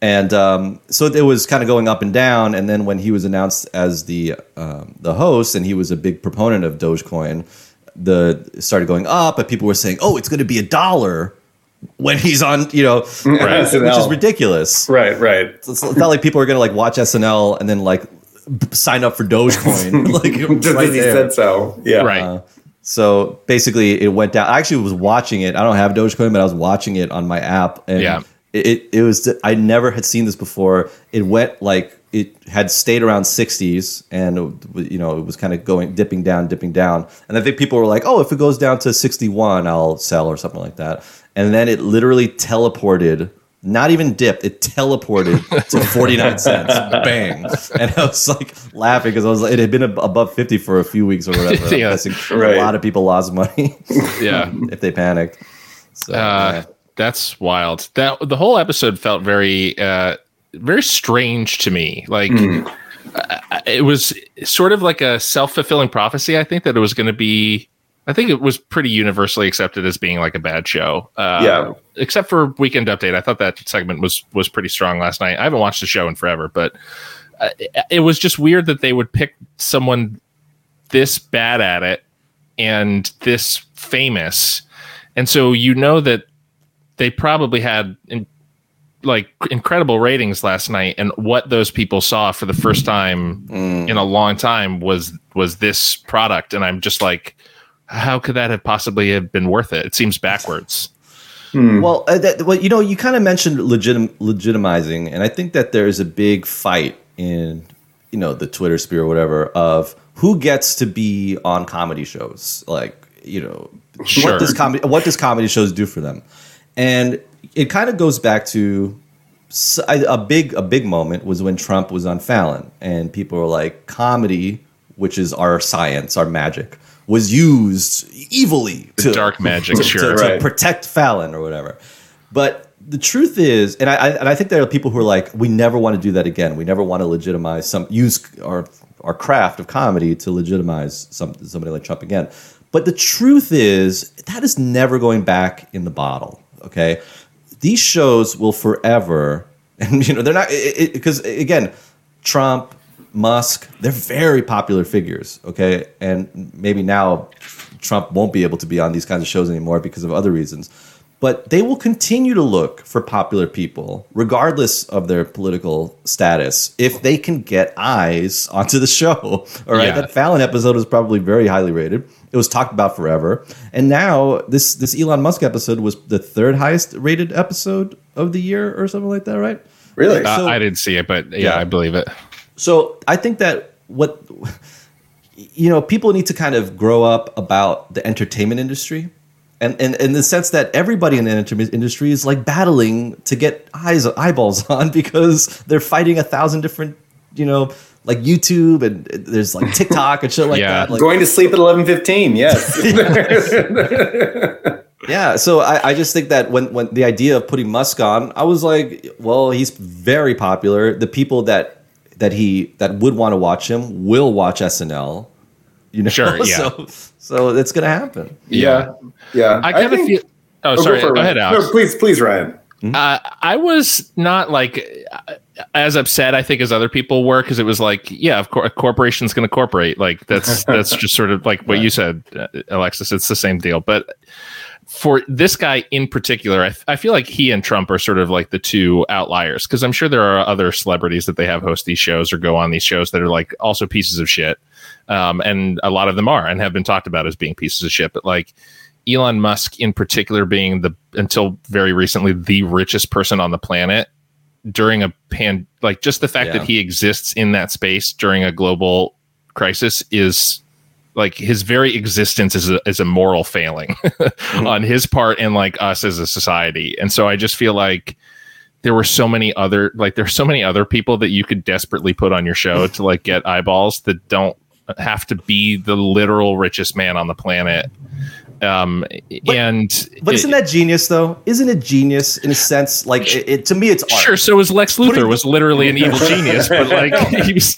and um, so it was kind of going up and down. And then when he was announced as the um, the host, and he was a big proponent of Dogecoin, the started going up, and people were saying, "Oh, it's to be a dollar." When he's on, you know, Right. which is ridiculous. right right It's it's not like people are going to like watch SNL and then like b- sign up for Dogecoin. <laughs> like just right because he said so yeah Right. Uh, so basically, it went down. I actually was watching it. I don't have Dogecoin, but I was watching it on my app, and Yeah. it, it it was. I never had seen this before. It went like it had stayed around sixties, and you know it was kind of going dipping down, dipping down. And I think people were like, "Oh, if it goes down to sixty one, I'll sell or something like that." And then it literally teleported. Not even dipped. It teleported to <laughs> forty nine cents. Bang! And I was like laughing because I was like, it had been above fifty for a few weeks or whatever. I'm <laughs> Yeah. Right. a lot of people lost money <laughs> Yeah. if they panicked. So, Uh, yeah. that's wild. That the whole episode felt very uh very strange to me. Like I- I- it was sort of like a self-fulfilling prophecy. I think that it was going to be I think it was pretty universally accepted as being like a bad show. Uh, Yeah. Except for Weekend Update, I thought that segment was was pretty strong last night. I haven't watched the show in forever, but uh, it, was just weird that they would pick someone this bad at it and this famous, and so you know that they probably had in, like incredible ratings last night and what those people saw for the first time in a long time was was this product and i'm just like how could that have possibly have been worth it it seems backwards Well, uh, that, well, you know, you kind of mentioned legitim- legitimizing, and I think that there is a big fight in, you know, the Twitter sphere or whatever of who gets to be on comedy shows. Like, you know, Sure. what does comedy what does comedy shows do for them? And it kind of goes back to s- I- a big a big moment was when Trump was on Fallon, and people were like, comedy, which is our science, our magic, was used evilly the to dark magic <laughs> to, sure to Right. protect Fallon or whatever. But the truth is, and I, I and I think there are people who are like, we never want to do that again. We never want to legitimize some use our our craft of comedy to legitimize some somebody like Trump again. But the truth is, that is never going back in the bottle. Okay, these shows will forever, <laughs> and you know they're not because again, Trump, Musk, they're very popular figures. Okay, and maybe now Trump won't be able to be on these kinds of shows anymore because of other reasons. But they will continue to look for popular people, regardless of their political status, if they can get eyes <laughs> onto the show. All right, Yeah. that Fallon episode was probably very highly rated. It was talked about forever, and now this this Elon Musk episode was the third highest rated episode of the year, or something like that, right? Really? Uh, So- i didn't see it but yeah, Yeah. i believe it So I think that what <laughs> you know, people need to kind of grow up about the entertainment industry. And, and in the sense that everybody in the entertainment industry is like battling to get eyes eyeballs <laughs> on because they're fighting a thousand different, you know, like YouTube and there's like <laughs> TikTok and shit like Yeah. that. Like, Going to sleep at eleven fifteen. Yes. Yeah, so I, I just think that when when the idea of putting Musk on, I was like, well, he's very popular. The people that that he that would want to watch him will watch SNL. You know, Sure, <laughs> yeah. so so it's gonna happen. Yeah, yeah. I kind of feel. Oh, Oh, sorry. for Go, ahead, Alex. No, please, please, Ryan. Uh, I was not like uh, as upset, I think, as other people were because it was like, yeah, of course, a corporation's going to corporate. Like that's that's <laughs> just sort of like what you said, uh, Alexis. It's the same deal, but for this guy in particular, I, I feel like he and Trump are sort of like the two outliers because I'm sure there are other celebrities that they have host these shows or go on these shows that are like also pieces of shit. Um, and a lot of them are and have been talked about as being pieces of shit. But like Elon Musk in particular being the until very recently the richest person on the planet during a pan like just the fact Yeah. that he exists in that space during a global crisis is like his very existence is a, is a moral failing <laughs> mm-hmm. on his part and like us as a society. And so i just feel like there were so many other like there's so many other people that you could desperately put on your show to like get eyeballs that don't have to be the literal richest man on the planet um and But isn't that genius though? Isn't it genius in a sense? Like it, it to me, it's art. Sure. So was Lex Luthor Putting- was literally an evil <laughs> genius, but like <laughs> he was.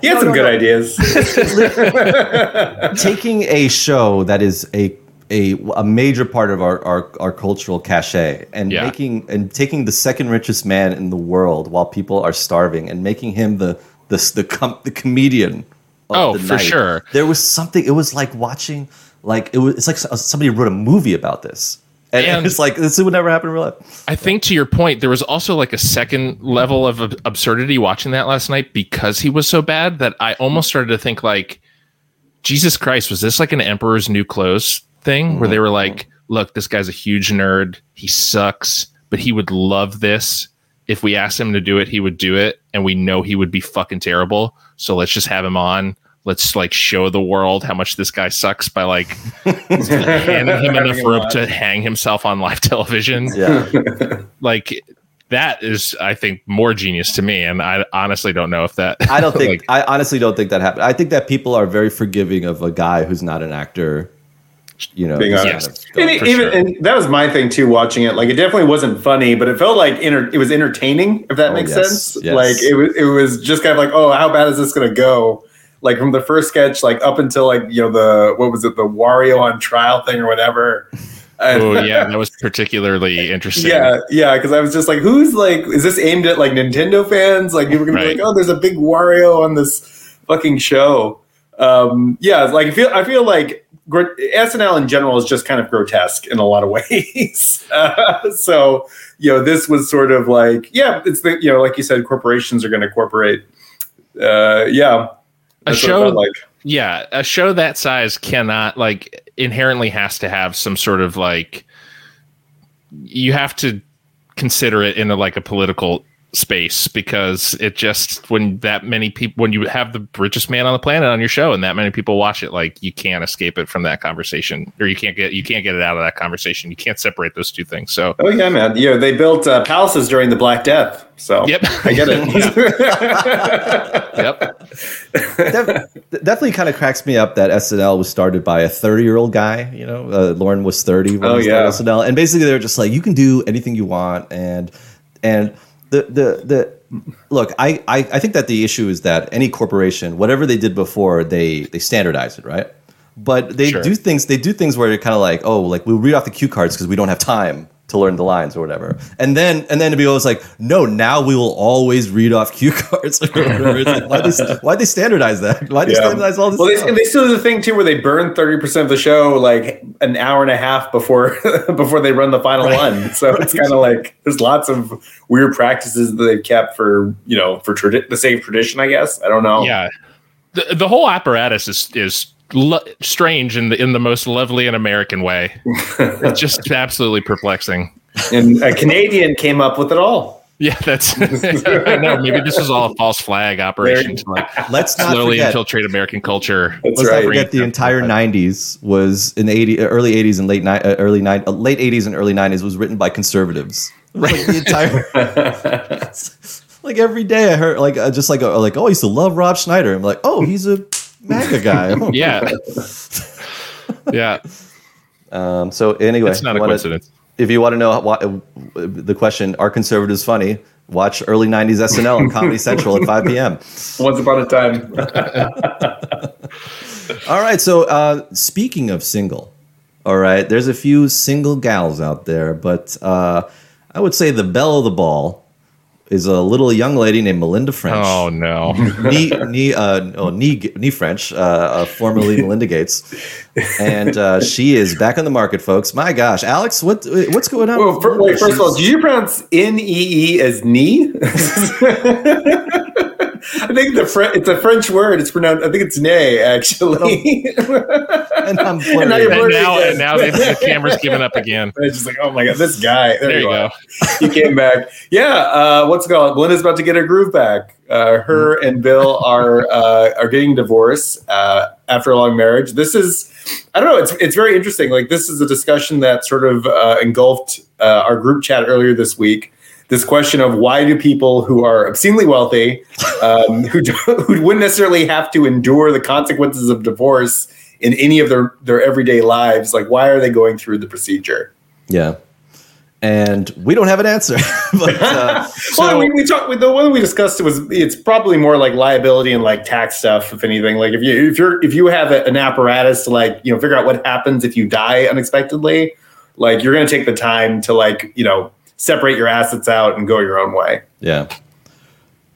He had No, some no, good no. ideas. <laughs> taking a show that is a a, a major part of our, our, our cultural cachet and Yeah. making and taking the second richest man in the world while people are starving and making him the the the, com- the comedian. Of Oh, the for night. sure. There was something. It was like watching like it was. It's like somebody wrote a movie about this, and, And- it's like this would never happen in real life. I think to your point, there was also like a second level of absurdity watching that last night because he was so bad that I almost started to think like, Jesus Christ, was this like an Emperor's New Clothes thing where they were like, look, this guy's a huge nerd, he sucks, but he would love this. If we asked him to do it, he would do it, and we know he would be fucking terrible. So let's just have him on. Let's like show the world how much this guy sucks by like <laughs> handing him enough rope to hang himself on live <laughs> television Yeah, <laughs> like that is i think more genius to me and i honestly don't know if that I don't think. like, I honestly don't think that happened. I think that people are very forgiving of a guy who's not an actor. You know, Being honest. kind of And for even sure. and that was my thing too. Watching it, like it definitely wasn't funny, but it felt like enter- it was entertaining. If that Oh, makes yes, sense, yes. like it was, it was just kind of like, oh, how bad is this going to go? Like from the first sketch, like up until like you know the what was it, the Wario on trial thing or whatever. Oh yeah that <laughs> was particularly interesting Yeah, yeah, because I was just like, who's like, is this aimed at like Nintendo fans? Like, you were gonna Right. be like, oh, there's a big Wario on this fucking show. Um, yeah, like I feel, I feel like gr- SNL in general is just kind of grotesque in a lot of <laughs> ways. Uh, <laughs> so, you know, this was sort of like, yeah, it's the, you know, like you said, corporations are going to corporate. Uh, yeah, a That's what it show like. yeah a show that size cannot like inherently has to have some sort of like you have to consider it in a like a political space because it just when that many people when you have the richest man on the planet on your show and that many people watch it like you can't escape it from that conversation or you can't get you can't get it out of that conversation you can't separate those two things so Oh yeah, man. You know, they built uh, palaces during the Black Death. So Yep. I get it. <laughs> <laughs> yep Def- definitely kind of cracks me up that SNL was started by a 30 year old guy. You know, uh, Lorne was 30 when Oh, he started yeah. SNL, and basically they're just like, you can do anything you want, and and the the the look, I, I I think that the issue is that any corporation, whatever they did before, they they standardize it, right? But they Sure. do things. They do things where you're kind of like, oh, like we'll read off the cue cards because we don't have time to learn the lines or whatever. And then and then to be always like, no, now we will always read off cue cards or whatever. Like, why they why they standardize that? Why they Yeah. standardize all this? Well, they, stuff? and they still do the thing too where they burn thirty percent of the show like an hour and a half before <laughs> before they run the final one. So it's kind of like there's lots of weird practices that they've kept for you know for tradi- the same tradition. I guess I don't know. yeah the, the whole apparatus is is lo- strange in the in the most lovely and american way <laughs> it's just absolutely perplexing and a Canadian came up with it all. yeah that's <laughs> i know maybe this was all a false flag operation to like <laughs> Let's not slowly forget. infiltrate american culture That's Let's right. not forget the entire '90s was in the 80, uh, early '80s and late ni- uh, early ni- uh, late '80s and early '90s was written by conservatives. Like the entire, like every day I heard like uh, just like uh, like oh I used to love Rob Schneider. I'm like oh he's a MAGA guy. Oh. <laughs> <laughs> yeah yeah Um, so anyway, It's not a wanna- coincidence. If you want to know what, the question, are conservatives funny? Watch early '90s SNL on Comedy <laughs> Central at 5 p.m. Once upon a time. All right. So uh, speaking of single, all right, there's a few single gals out there, but uh, I would say the belle of the ball is a little young lady named Melinda French. Oh no. <laughs> knee, knee, uh, oh, knee, knee French, uh, uh, formerly <laughs> Melinda Gates, and uh, she is back on the market, folks. My gosh, Alex, what what's going on? Well, with wait, first of all, She's- did you pronounce N E E as knee? <laughs> I think the Fre- it's a French word. It's pronounced. I think it's nay, actually. and I'm <laughs> And now flirting. you're and now, again. and now the, the camera's giving up again. <laughs> it's just like, oh my god, this guy. There, There you are. go. he came back. Yeah, uh, what's it called? Belinda's about to get her groove back. Uh, her and Bill are uh, are getting divorced uh, after a long marriage. This is, I don't know. It's it's very interesting. Like this is a discussion that sort of uh, engulfed uh, our group chat earlier this week. This question of why do people who are obscenely wealthy, um, who <laughs> who wouldn't necessarily have to endure the consequences of divorce in any of their their everyday lives, like why are they going through the procedure? Yeah, and we don't have an answer. <laughs> but, uh, <laughs> well, we, we talked the one we discussed. Was it's probably more like liability and like tax stuff, if anything. Like if you if you're if you have a, an apparatus to like you know figure out what happens if you die unexpectedly, like you're going to take the time to like you know separate your assets out and go your own way. Yeah.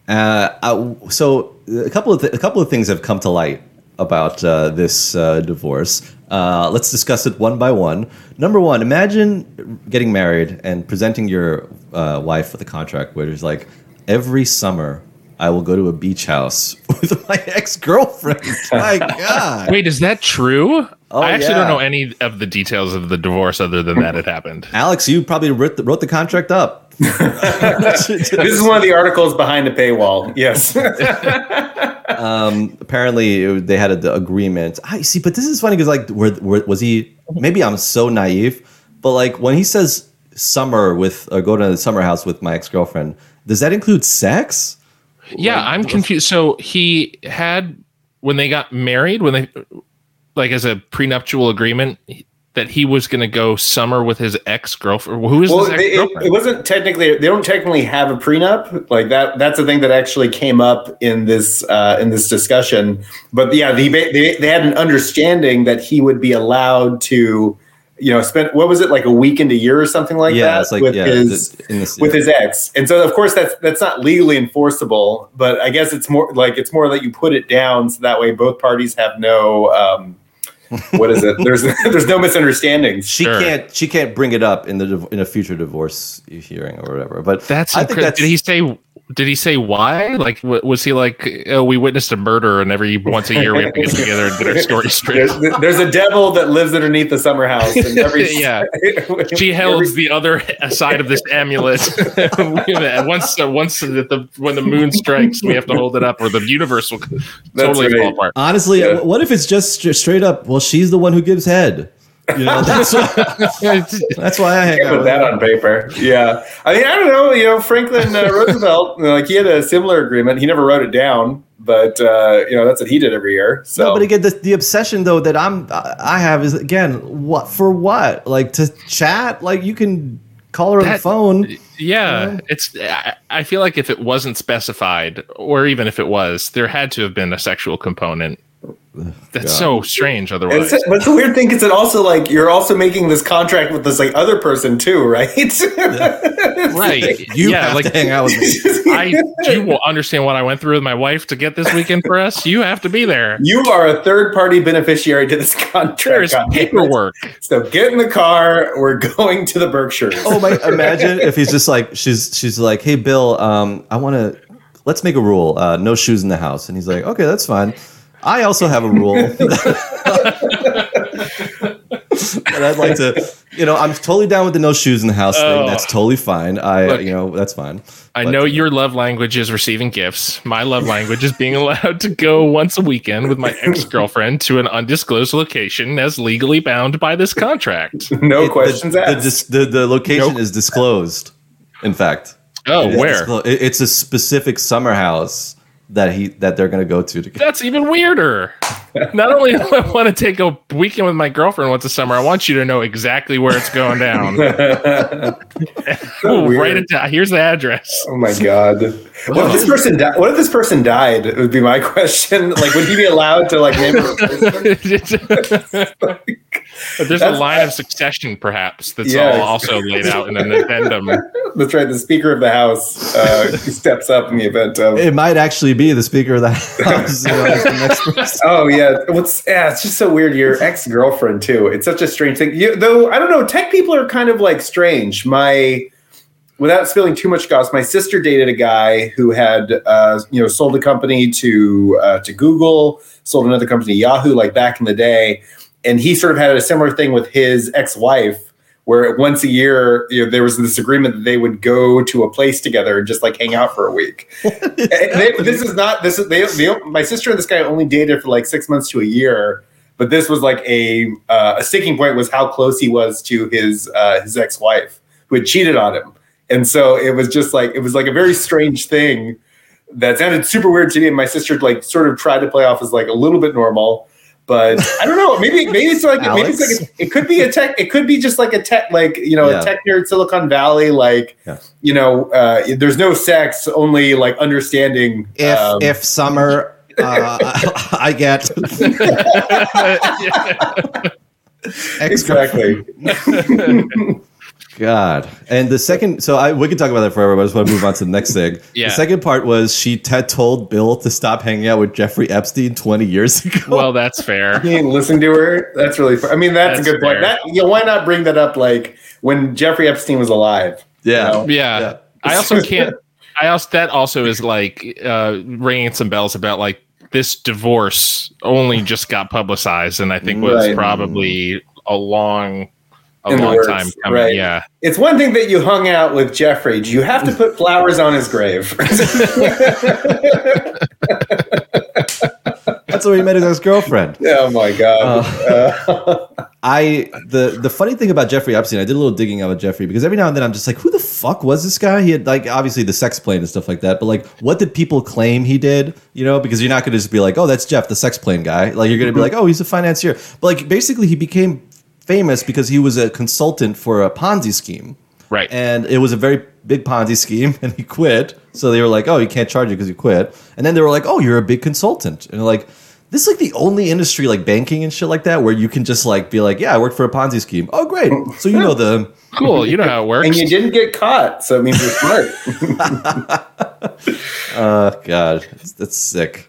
Uh, I- so a couple of th- a couple of things have come to light about uh, this uh, divorce. Uh, let's discuss it one by one. Number one, imagine getting married and presenting your uh, wife with a contract where it's like every summer I will go to a beach house <laughs> with my ex girlfriend. my <laughs> God. Wait, is that true? Oh, I actually yeah. don't know any of the details of the divorce other than that it happened. <laughs> Alex, you probably wrote the, wrote the contract up. This is one of the articles behind the paywall. Yes. um, apparently it- they had an agreement. I see, but this is funny because like, were, were, was he? Maybe I'm so naive, but like when he says summer with or go to the summer house with my ex girlfriend, does that include sex? Yeah, I'm confused. So he had when they got married, when they like as a prenuptial agreement that he was going to go summer with his ex girlfriend. Who is well, this it, ex it, girlfriend? it wasn't technically. They don't technically have a prenup. Like that. That's the thing that actually came up in this uh, in this discussion. But yeah, they, they they had an understanding that he would be allowed to, you know, spend what was it like a weekend a year or something like yeah, that it's like with yeah, his the- in this, with his ex. And so of course that's that's not legally enforceable, but I guess it's more like it's more that you put it down so that way both parties have no um <laughs> what is it? There's <laughs> there's no misunderstandings. she Sure. can't she can't bring it up in the in a future divorce hearing or whatever. But That's, I think incre- that's did he say did he say why? Like w- was he like oh we witnessed a murder and every once a year we have to get <laughs> together and get our story straight. There's, there's a devil that lives underneath the summer house, and every <laughs> Yeah. <laughs> She held the other side of this amulet. once, uh, once the, the when the moon strikes, we have to hold it up, or the universe will totally right. fall apart. honestly, Yeah. what if it's just straight up? Well, she's the one who gives head. You know, that's <laughs> why, <laughs> that's why I hang Can't out put with that her. on paper. Yeah, I mean, I don't know. You know, Franklin uh, Roosevelt, you know, like he had a similar agreement. He never wrote it down, but uh, you know, that's what he did every year. So, No, but again, the, the obsession though that I'm I have is again what for what like to chat like you can call her on the phone. Yeah, it's. I, I feel like if it wasn't specified, or even if it was, there had to have been a sexual component. That's so strange. Otherwise, It's, but it's a weird thing is, it also like you're also making this contract with this like other person too, right? <laughs> right? <laughs> You yeah, have like to hang out with me. I you will understand what I went through with my wife to get this weekend for us. You have to be there. You are a third party beneficiary to this contract. There's God damn it. paperwork. So get in the car. We're going to the Berkshires. Oh my! Imagine if he's just like she's she's like, hey Bill, um, I want to let's make a rule, uh, no shoes in the house, and he's like, okay, that's fine. I also have a rule. <laughs> And I'd like to, you know, I'm totally down with the no shoes in the house Oh. thing. That's totally fine. I, Look, you know, that's fine. I But- know your love language is receiving gifts. My love language is being allowed to go once a weekend with my ex girlfriend to an undisclosed location as legally bound by this contract. no It- questions the, the, asked. dis- the, the location Nope. is disclosed. In fact, Oh, It is where? disclo- it- it's a specific summer house that he that they're going to go to together. That's even weirder. Not only do I want to take a weekend with my girlfriend once a summer, I want you to know exactly where it's going down. <laughs> So weird. Write it down. Here's the address. Oh my god! What if this person? Di- what if this person died? It would be my <laughs> question. Like, would he be allowed to like name <laughs> a replacement? There's a line of succession, perhaps, that's Yeah. all also laid out in an addendum. <laughs> That's right. The Speaker of the House uh, steps up in the event of. It might actually be the Speaker of the House. you know, <laughs> the next. Oh yeah, what's yeah? It's just so weird. Your ex girlfriend too. It's such a strange thing. You, though I don't know. Tech people are kind of like strange. My without spilling too much gossip, my sister dated a guy who had uh, you know sold a company to uh, to Google, sold another company to Yahoo, like back in the day, and he sort of had a similar thing with his ex wife. Where once a year you know, there was this agreement that they would go to a place together and just like hang out for a week. <laughs> They, this is not this is they, they my sister and this guy only dated for like six months to a year but this was like a uh, a sticking point was how close he was to his uh, his ex wife who had cheated on him and so it was just like it was like a very strange thing that sounded super weird to me and my sister like sort of tried to play off as like a little bit normal but <laughs> I don't know. Maybe maybe it's like maybe it's like a, it could be a tech. It could be just like a tech, like you know, Yeah. a tech nerd, Silicon Valley. Like Yeah. you know, uh, there's no sex, only like understanding. If um, if summer, uh, <laughs> I get <laughs> exactly. God. And the second, so I we can talk about that forever, but I just want to move on to the next thing. <laughs> Yeah. The second part was she had told Bill to stop hanging out with Jeffrey Epstein 20 years ago. <laughs> Well, that's fair. I mean, listen to her. That's really. Fun. I mean, that's, That's a good point. That you know, why not bring that up like when Jeffrey Epstein was alive? yeah. know? Yeah. Yeah. I also can't. I also that also is like uh, ringing some bells about like this divorce only just got publicized, and I think was Right. probably a long, a In the long works, time coming. right. Yeah. It's one thing that you hung out with Jeffrey. Do you have to <laughs> put flowers on his grave? <laughs> That's where he met his ex girlfriend. <laughs> oh my god! Uh, I the the funny thing about Jeffrey Epstein, I did a little digging about Jeffrey because every now and then I'm just like, who the fuck was this guy? He had like obviously the sex plane and stuff like that, but like, what did people claim he did? You know, because you're not going to just be like, oh, that's Jeff, the sex plane guy. Like you're going to be like, oh, he's a financier. But like basically, he became famous because he was a consultant for a Ponzi scheme. Right. And it was a very big Ponzi scheme, <laughs> and he quit. So they were like, "Oh, you can't charge you because you quit." And then they were like, "Oh, you're a big consultant," and they're like, "This is like the only industry like banking and shit like that where you can just like be like, yeah, I worked for a Ponzi scheme. Oh, great. So you know the <laughs> cool. You know how it works. and you didn't get caught, so it means you're smart. <laughs> oh god, that's, that's sick."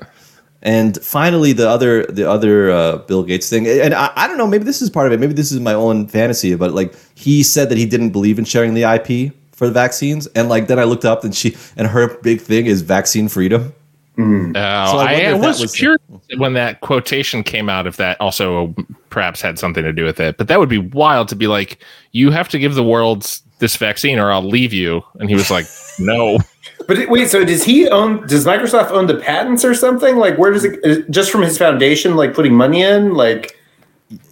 And finally, the other the other uh, Bill Gates thing, and I, I don't know, maybe this is part of it. Maybe this is my own fantasy, but like he said that he didn't believe in sharing the IP for the vaccines, and like then I looked up and she and her big thing is vaccine freedom. Oh, I I, wonder if that was, was the- curious when that quotation came out if that also perhaps had something to do with it. But that would be wild to be like, you have to give the world this vaccine or I'll leave you. And he was like, <laughs> no. But wait, so does he own? Does Microsoft own the patents or something? Like, where does it Just from his foundation, like putting money in, like.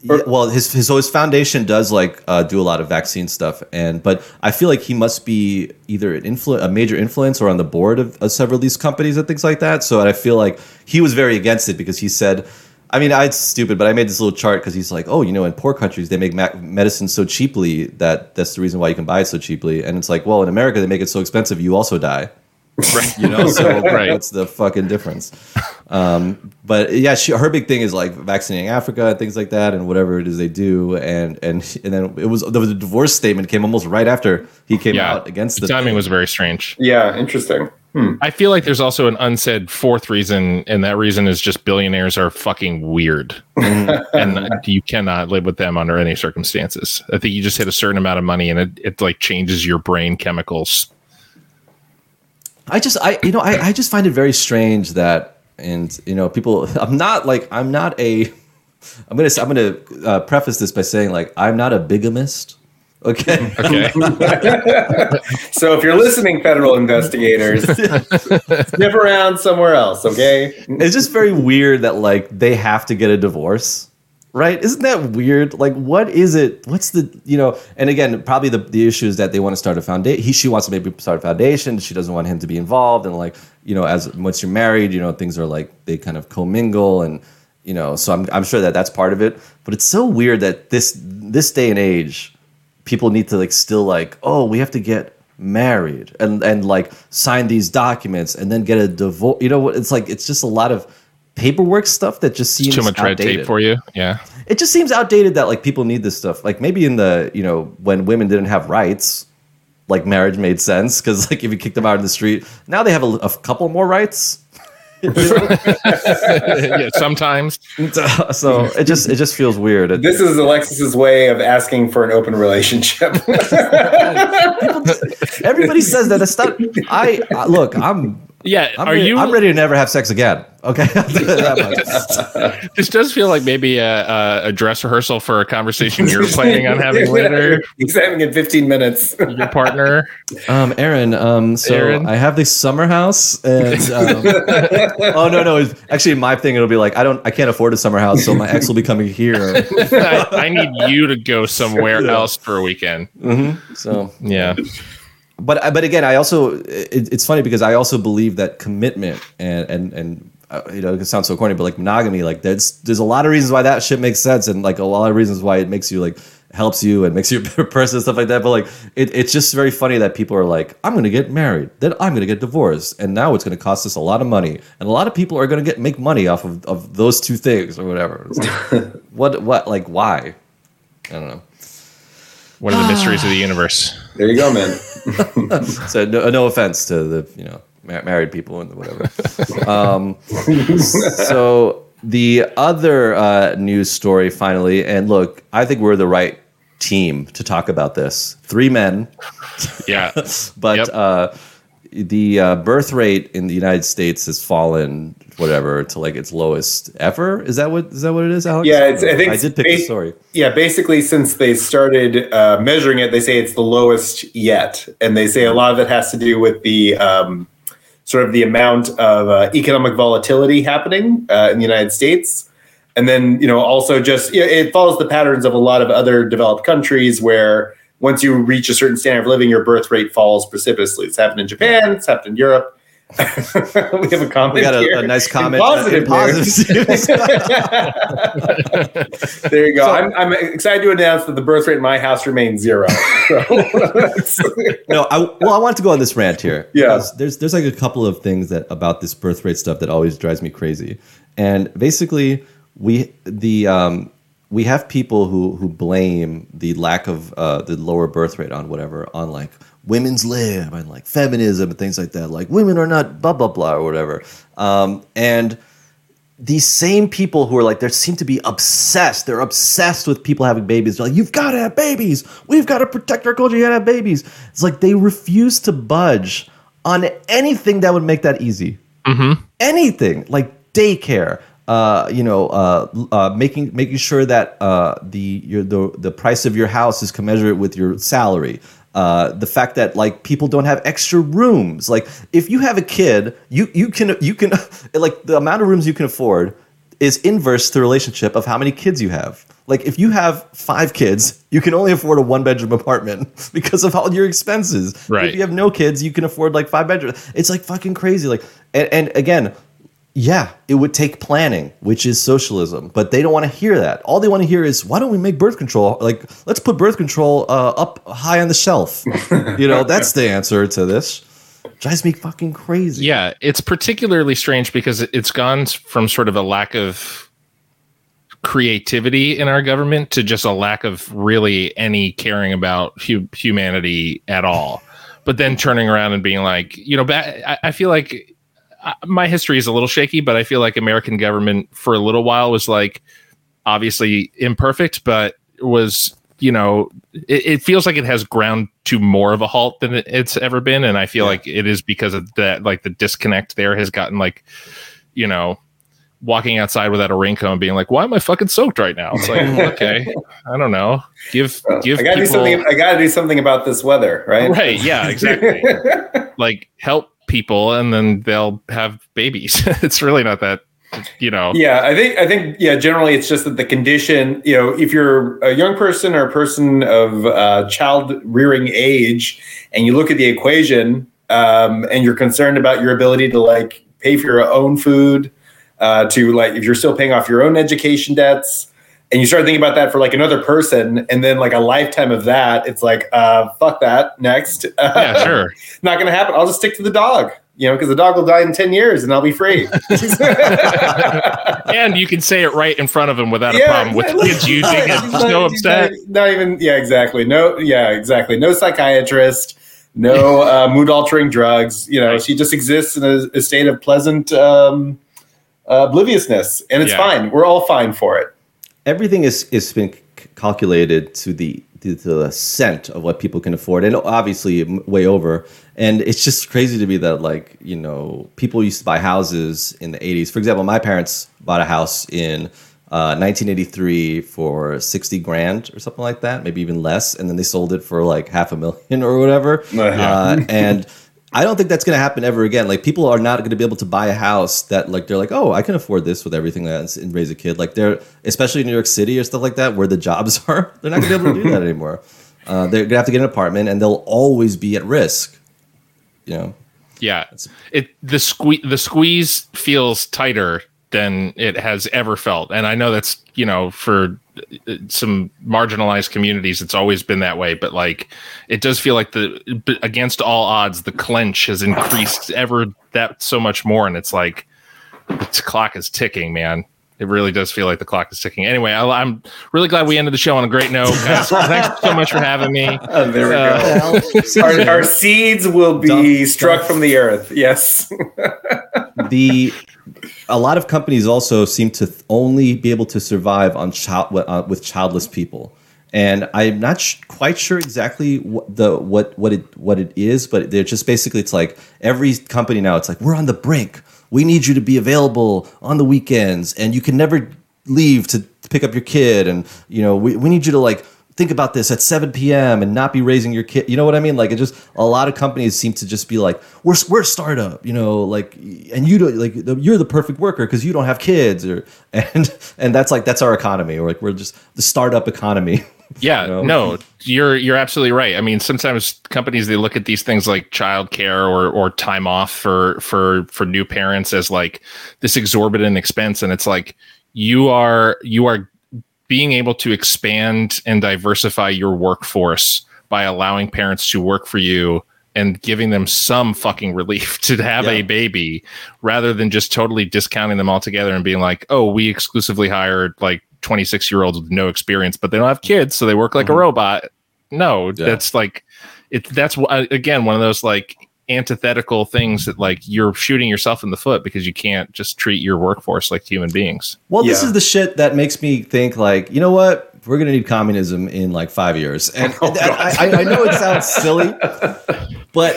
Yeah, well, his, his so his foundation does like uh, do a lot of vaccine stuff, and but I feel like he must be either an influ- a major influence or on the board of, of several of these companies and things like that. So I feel like he was very against it because he said, I mean, I, it's stupid, but I made this little chart because he's like, oh, you know, in poor countries they make ma- medicine so cheaply that that's the reason why you can buy it so cheaply, and it's like, well, in America they make it so expensive you also die. Right. <laughs> You know, so <laughs> Right. what's the fucking difference? Um, but yeah, she, her big thing is like vaccinating Africa and things like that, and whatever it is they do, and and and then it was there was a divorce statement came almost right after he came Yeah. out against The the timing was very strange. Yeah, interesting. I feel like there's also an unsaid fourth reason, and that reason is just billionaires are fucking weird, <laughs> and you cannot live with them under any circumstances. I think you just hit a certain amount of money, and it, it like changes your brain chemicals. I just I you know I, I just find it very strange that and you know people I'm not like I'm not a I'm gonna I'm gonna uh, preface this by saying like I'm not a bigamist. Okay. <laughs> Okay, <laughs> So if you're listening, federal investigators, <laughs> sniff around somewhere else, okay? it's just very weird that like they have to get a divorce right? Isn't that weird? Like, what is it? What's the you know? And again, probably the the issue is that they want to start a foundation. He she wants to maybe start a foundation. She doesn't want him to be involved, and like you know, as once you're married, you know, things are like they kind of commingle and you know so I'm, I'm sure that that's part of it but it's so weird that this this day and age people need to like still like oh we have to get married and and like sign these documents and then get a divorce you know what it's like it's just a lot of paperwork stuff that just seems Too much red outdated. tape for you. Yeah. it just seems outdated that like people need this stuff like maybe in the you know when women didn't have rights like marriage made sense because like if you kicked them out in the street now they have a, a couple more rights? <laughs> yeah. Sometimes. <laughs> so it just it just feels weird It- This is Alexis's way of asking for an open relationship. <laughs> everybody says that it's not i, I look i'm Yeah. I'm are ready, you? i'm ready to never have sex again okay <laughs> I'll tell you that much. <laughs> This does feel like maybe a, a, a dress rehearsal for a conversation you're <laughs> planning on having later. He's having in 15 minutes. Your partner. um aaron um so Aaron? i have this summer house and um, oh no no it's actually my thing it'll be like i don't i can't afford a summer house so my ex will be coming here I, I need you to go somewhere else for a weekend. so Yeah. But but again, I also it, it's funny because I also believe that commitment and and and uh, you know it sounds so corny, but like monogamy, like there's there's a lot of reasons why that shit makes sense, and like a lot of reasons why it makes you like helps you and makes you a better person and stuff like that. But like it, it's just very funny that people are like, I'm gonna get married, then I'm gonna get divorced, and now it's gonna cost us a lot of money, and a lot of people are gonna get make money off of, of those two things or whatever. Like, <laughs> what what like why? I don't know. One of the mysteries of the <sighs> universe. There you go, man. <laughs> So no, no offense to the you know ma- married people and whatever. <laughs> um, so the other uh, news story finally, and look, I think we're the right team to talk about this. Three men, Yeah. <laughs> but Yep. uh, the uh, birth rate in the United States has fallen whatever to like its lowest ever. Is that what is that what it is, Alex? Yeah, it's, I think I did pick the story. Yeah, basically, since they started uh, measuring it, they say it's the lowest yet, and they say a lot of it has to do with the um, sort of the amount of uh, economic volatility happening uh, in the United States, and then you know also just it follows the patterns of a lot of other developed countries where once you reach a certain standard of living, your birth rate falls precipitously. It's happened in Japan. It's happened in Europe. <laughs> we have a comment. We got a, a nice In comment. Positive, in positive <laughs> there you go. I'm, I'm excited to announce that the birth rate in my house remains zero. So, <laughs> no, I, well, I want to go on this rant here. Yeah. There's there's like a couple of things that about this birth rate stuff that always drives me crazy, and basically we the um, we have people who who blame the lack of uh, the lower birth rate on whatever on like women's lib and like feminism and things like that. Like women are not blah blah blah or whatever, um, and these same people who are like, they seem to be obsessed. They're obsessed with people having babies. They're like, you've got to have babies. We've got to protect our culture. You got to have babies. It's like they refuse to budge on anything that would make that easy. Anything like daycare. Uh, you know, uh, uh, making making sure that uh, the your the the price of your house is commensurate with your salary. Uh, the fact that like people don't have extra rooms. Like if you have a kid, you you can you can <laughs> like the amount of rooms you can afford is inverse to the relationship of how many kids you have. Like if you have five kids, you can only afford a one bedroom apartment <laughs> because of all your expenses. Right. If you have no kids, you can afford like five bedrooms. It's like fucking crazy. Like and, and again, yeah, it would take planning, which is socialism, but they don't want to hear that. All they want to hear is, why don't we make birth control? Like, let's put birth control uh, up high on the shelf. <laughs> you know, that's the answer to this. Drives me fucking crazy. Yeah, it's particularly strange because it's gone from sort of a lack of creativity in our government to just a lack of really any caring about hu- humanity at all. But then turning around and being like, you know, ba- I, I feel like my history is a little shaky, but I feel like American government for a little while was like obviously imperfect, but was you know it, it feels like it has ground to more of a halt than it- it's ever been, and I feel like it is because of that. Like the disconnect there has gotten like you know walking outside without a raincoat and being like, "Why am I fucking soaked right now?" It's like, <laughs> okay, I don't know. Give uh, give I gotta do something. I gotta do something about this weather, right? right. Yeah, exactly. <laughs> like help people, and then they'll have babies. <laughs> it's really not that you know. Yeah, I think I think yeah. Generally, it's just that the condition. You know, if you're a young person or a person of uh, child rearing age, and you look at the equation, um, and you're concerned about your ability to like pay for your own food, uh, to like if you're still paying off your own education debts, and you start thinking about that for like another person, and then like a lifetime of that, it's like, uh, fuck that. Next, <laughs> Yeah, sure. <laughs> not to happen. I'll just stick to the dog. You know, because the dog will die in ten years, and I'll be free. <laughs> and you can say it right in front of him without a Yeah, problem. With kids using it, not- no upset. Not, not even. Yeah, exactly. No. Yeah, exactly. No psychiatrist. No uh, mood altering drugs. You know, she just exists in a, a state of pleasant um, uh, obliviousness, and it's Yeah. fine. We're all fine for it. Everything is is been c- calculated to the to the cent of what people can afford, and obviously way over. And it's just crazy to me that like you know people used to buy houses in the '80s. For example, my parents bought a house in uh, 1983 for 60 grand or something like that, maybe even less, and then they sold it for like half a million <laughs> or whatever. Yeah. Uh, and I don't think that's going to happen ever again. Like people are not going to be able to buy a house that like they're like, oh, I can afford this with everything that's and raise a kid. Like they're especially in New York City or stuff like that where the jobs <laughs> are. They're not going to be able to do that anymore. Uh, they're going to have to get an apartment and they'll always be at risk. You know, Yeah, it the squeeze the squeeze feels tighter than it has ever felt, and I know that's you know for uh, some marginalized communities it's always been that way, but like it does feel like the against all odds the clench has increased ever that so much more, and it's like the clock is ticking, man. It really does feel like the clock is ticking. Anyway, I, I'm really glad we ended the show on a great note. Guys, <laughs> thanks so much for having me. there we Uh, Our, our seeds will be Dump- struck dump. from the earth. Yes. <laughs> the a lot of companies also seem to only be able to survive on child uh, with childless people. And i'm not sh- quite sure exactly what the what what it what it is but they're just basically it's like every company now it's like we're on the brink. We need you to be available on the weekends and you can never leave to pick up your kid and you know we, we need you to like think about this at 7 p.m. and not be raising your kid. You know what I mean? Like it just a lot of companies seem to just be like, we're we're a startup, you know, like and you don't like the- you're the perfect worker because you don't have kids or <laughs> and and that's like that's our economy. Or like we're just the startup economy. <laughs> Yeah, know? no, you're you're absolutely right. I mean, sometimes companies they look at these things like childcare or or time off for for for new parents as like this exorbitant expense, and it's like you are you are being able to expand and diversify your workforce by allowing parents to work for you and giving them some fucking relief <laughs> to have a baby rather than just totally discounting them altogether and being like, oh, we exclusively hired like 26 year olds with no experience, but they don't have kids, so they work like a robot. No, Yeah. that's like, it, that's uh, again one of those like antithetical things that like you're shooting yourself in the foot because you can't just treat your workforce like human beings. Well, this is the shit that makes me think like, you know what? We're gonna need communism in like five years, and <laughs> Oh, I, I, I know it sounds silly, <laughs> but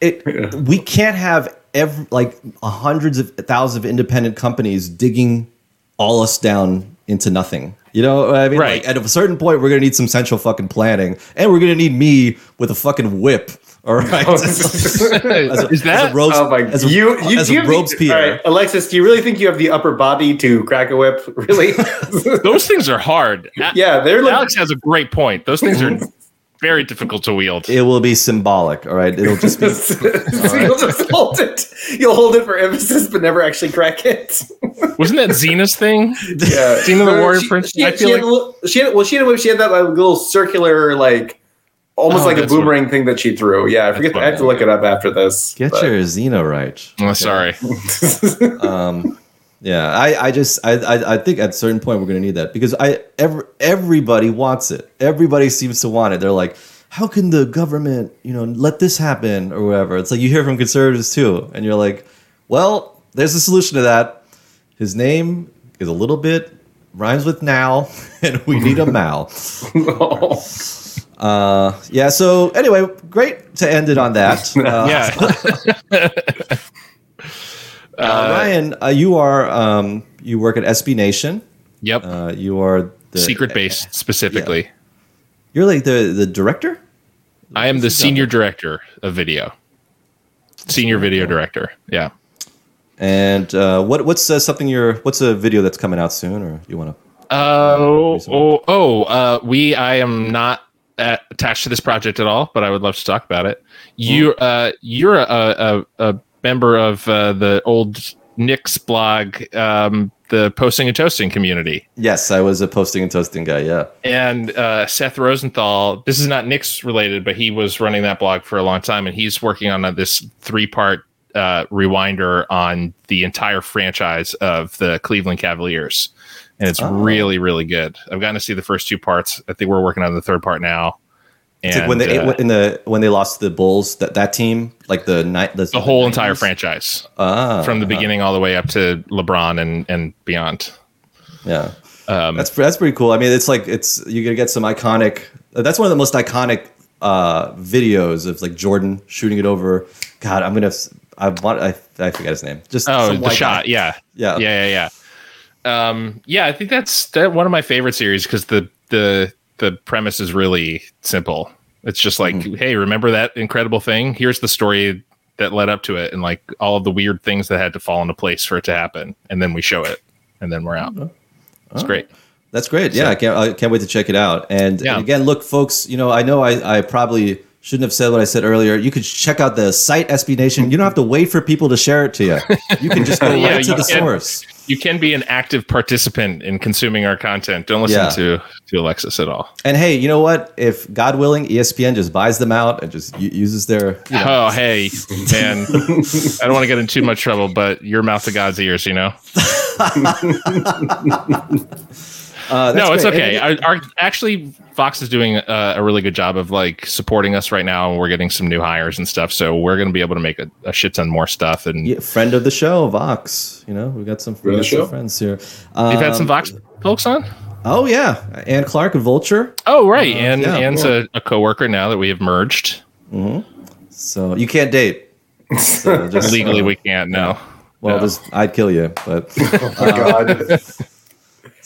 it we can't have every like hundreds of thousands of independent companies digging all us down into nothing. You know what I mean? Right. Like, at a certain point, we're gonna need some central fucking planning, and we're gonna need me with a fucking whip. All right, oh, <laughs> as a, Is that- as a Robes, Oh my! as a, you you as do a have the- Robespierre? all right, Alexis, do you really think you have the upper body to crack a whip? <laughs> Really? <laughs> Those things are hard. yeah, they're like Alex has a great point. Those things are very difficult to wield. It will be symbolic. All right, it'll just be so you'll just hold it. You'll hold it for emphasis, but never actually crack it. Wasn't that Xena's thing? Yeah, Xena the Warrior she, Prince? She, I feel had like a little, she had well, she had a whip. She had that like, little circular, like almost Oh, like a that's what- boomerang thing that she threw. Yeah, I forget. what I have to look it up after this. get but- your Xena right. Oh, sorry. <laughs> Um, <laughs> yeah, I, I just, I, I, I think at a certain point we're going to need that because I, every, everybody wants it. Everybody seems to want it. They're like, how can the government, you know, let this happen or whatever? It's like you hear from conservatives too, and you're like, well, there's a solution to that. His name is a little bit rhymes with now, <laughs> and we need a Mao. Uh, yeah. So anyway, great to end it on that. <laughs> Uh, Yeah. <laughs> <laughs> uh, Ryan, uh, you are um, you work at SB Nation. Yep. Uh, you are the Secret base specifically. You're like the the director. I am the senior director of video. Senior video director. Yeah. And uh, what what's uh, something you're what's a video that's coming out soon, or you want to? Uh, oh, oh, uh, we. I am not uh attached to this project at all, but I would love to talk about it. You, uh, you're a, a, a member of uh, the old Knicks blog, um, the posting and toasting community, Yes, I was a posting and toasting guy. Yeah. and uh, Seth Rosenthal. This is not Knicks related, but he was running that blog for a long time, and he's working on uh, this three part uh, rewinder on the entire franchise of the Cleveland Cavaliers, and it's Oh. really, really good. I've gotten to see the first two parts. I think we're working on the third part now. It's like And, when they uh, in the when they lost the Bulls, that that team, like the night, the, the whole entire franchise ah, from the beginning all the way up to LeBron and and beyond. Yeah, Um, that's that's pretty cool. I mean, it's like it's you're gonna get some iconic. That's one of the most iconic uh, videos of like Jordan shooting it over. God, I'm gonna. I want. I, I forget his name. Just Oh, the white guy. shot. Yeah. Yeah. Yeah. Yeah. Yeah. Um, yeah, I think that's that one of my favorite series because the the the premise is really simple. It's just like, Mm-hmm. hey, remember that incredible thing? Here's the story that led up to it, and like all of the weird things that had to fall into place for it to happen, and then we show it, and then we're out. It's great. That's great. Yeah, I can't. I can't wait to check it out. And, Yeah. and again, look, folks. You know, I know I, I probably shouldn't have said what I said earlier. You could check out the site SB Nation. You don't have to wait for people to share it to you. You can just go <laughs> Yeah, right to the can. source. You can be an active participant in consuming our content. Don't listen Yeah. to to Alexis at all. And hey, you know what? If God willing, ESPN just buys them out and just uses their. You know, Oh, hey, man. I don't want to get in too much trouble, but your mouth to God's ears, you know? <laughs> uh, that's no, it's great. okay. And- Our, our, actually, Vox is doing a, a really good job of like supporting us right now, and we're getting some new hires and stuff. So we're going to be able to make a, a shit ton more stuff. And yeah, friend of the show, Vox. You know, we got some, we got some friends here. we've had some Um, Vox folks on. Oh yeah, Ann Clark and Vulture. Oh, right, and yeah, Anne's cool. a, a coworker now that we have merged. So you can't date. So <laughs> just, Legally, uh, we can't. No. Well, No. just I'd kill you, but. <laughs> Oh my god.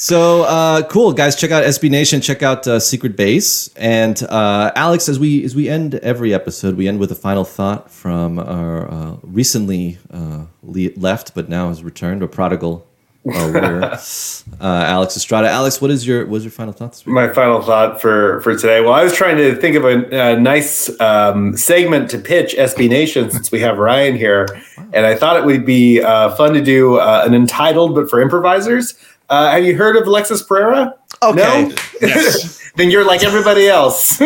So uh, cool, guys! Check out SB Nation. Check out uh, Secret Base. And uh, Alex, as we as we end every episode, we end with a final thought from our uh, recently uh, le- left but now has returned, a prodigal uh, <laughs> uh, Alex Estrada. Alex, what is your what is your final thought my final thought for for today. Well, I was trying to think of a, a nice um, segment to pitch SB Nation <laughs> since we have Ryan here, and I thought it would be uh, fun to do uh, an entitled, but for improvisers. Uh, have you heard of Alexis Pereira? Okay. No? Yes. <laughs> then you're like everybody else. <laughs>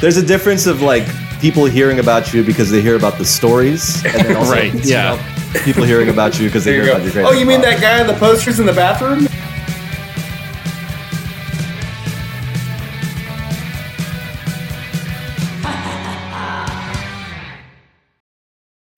There's a difference of like people hearing about you because they hear about the stories, and then also <laughs> Right, yeah. know, people hearing about you because they There hear you about your Oh, you mean that guy on the posters in the bathroom?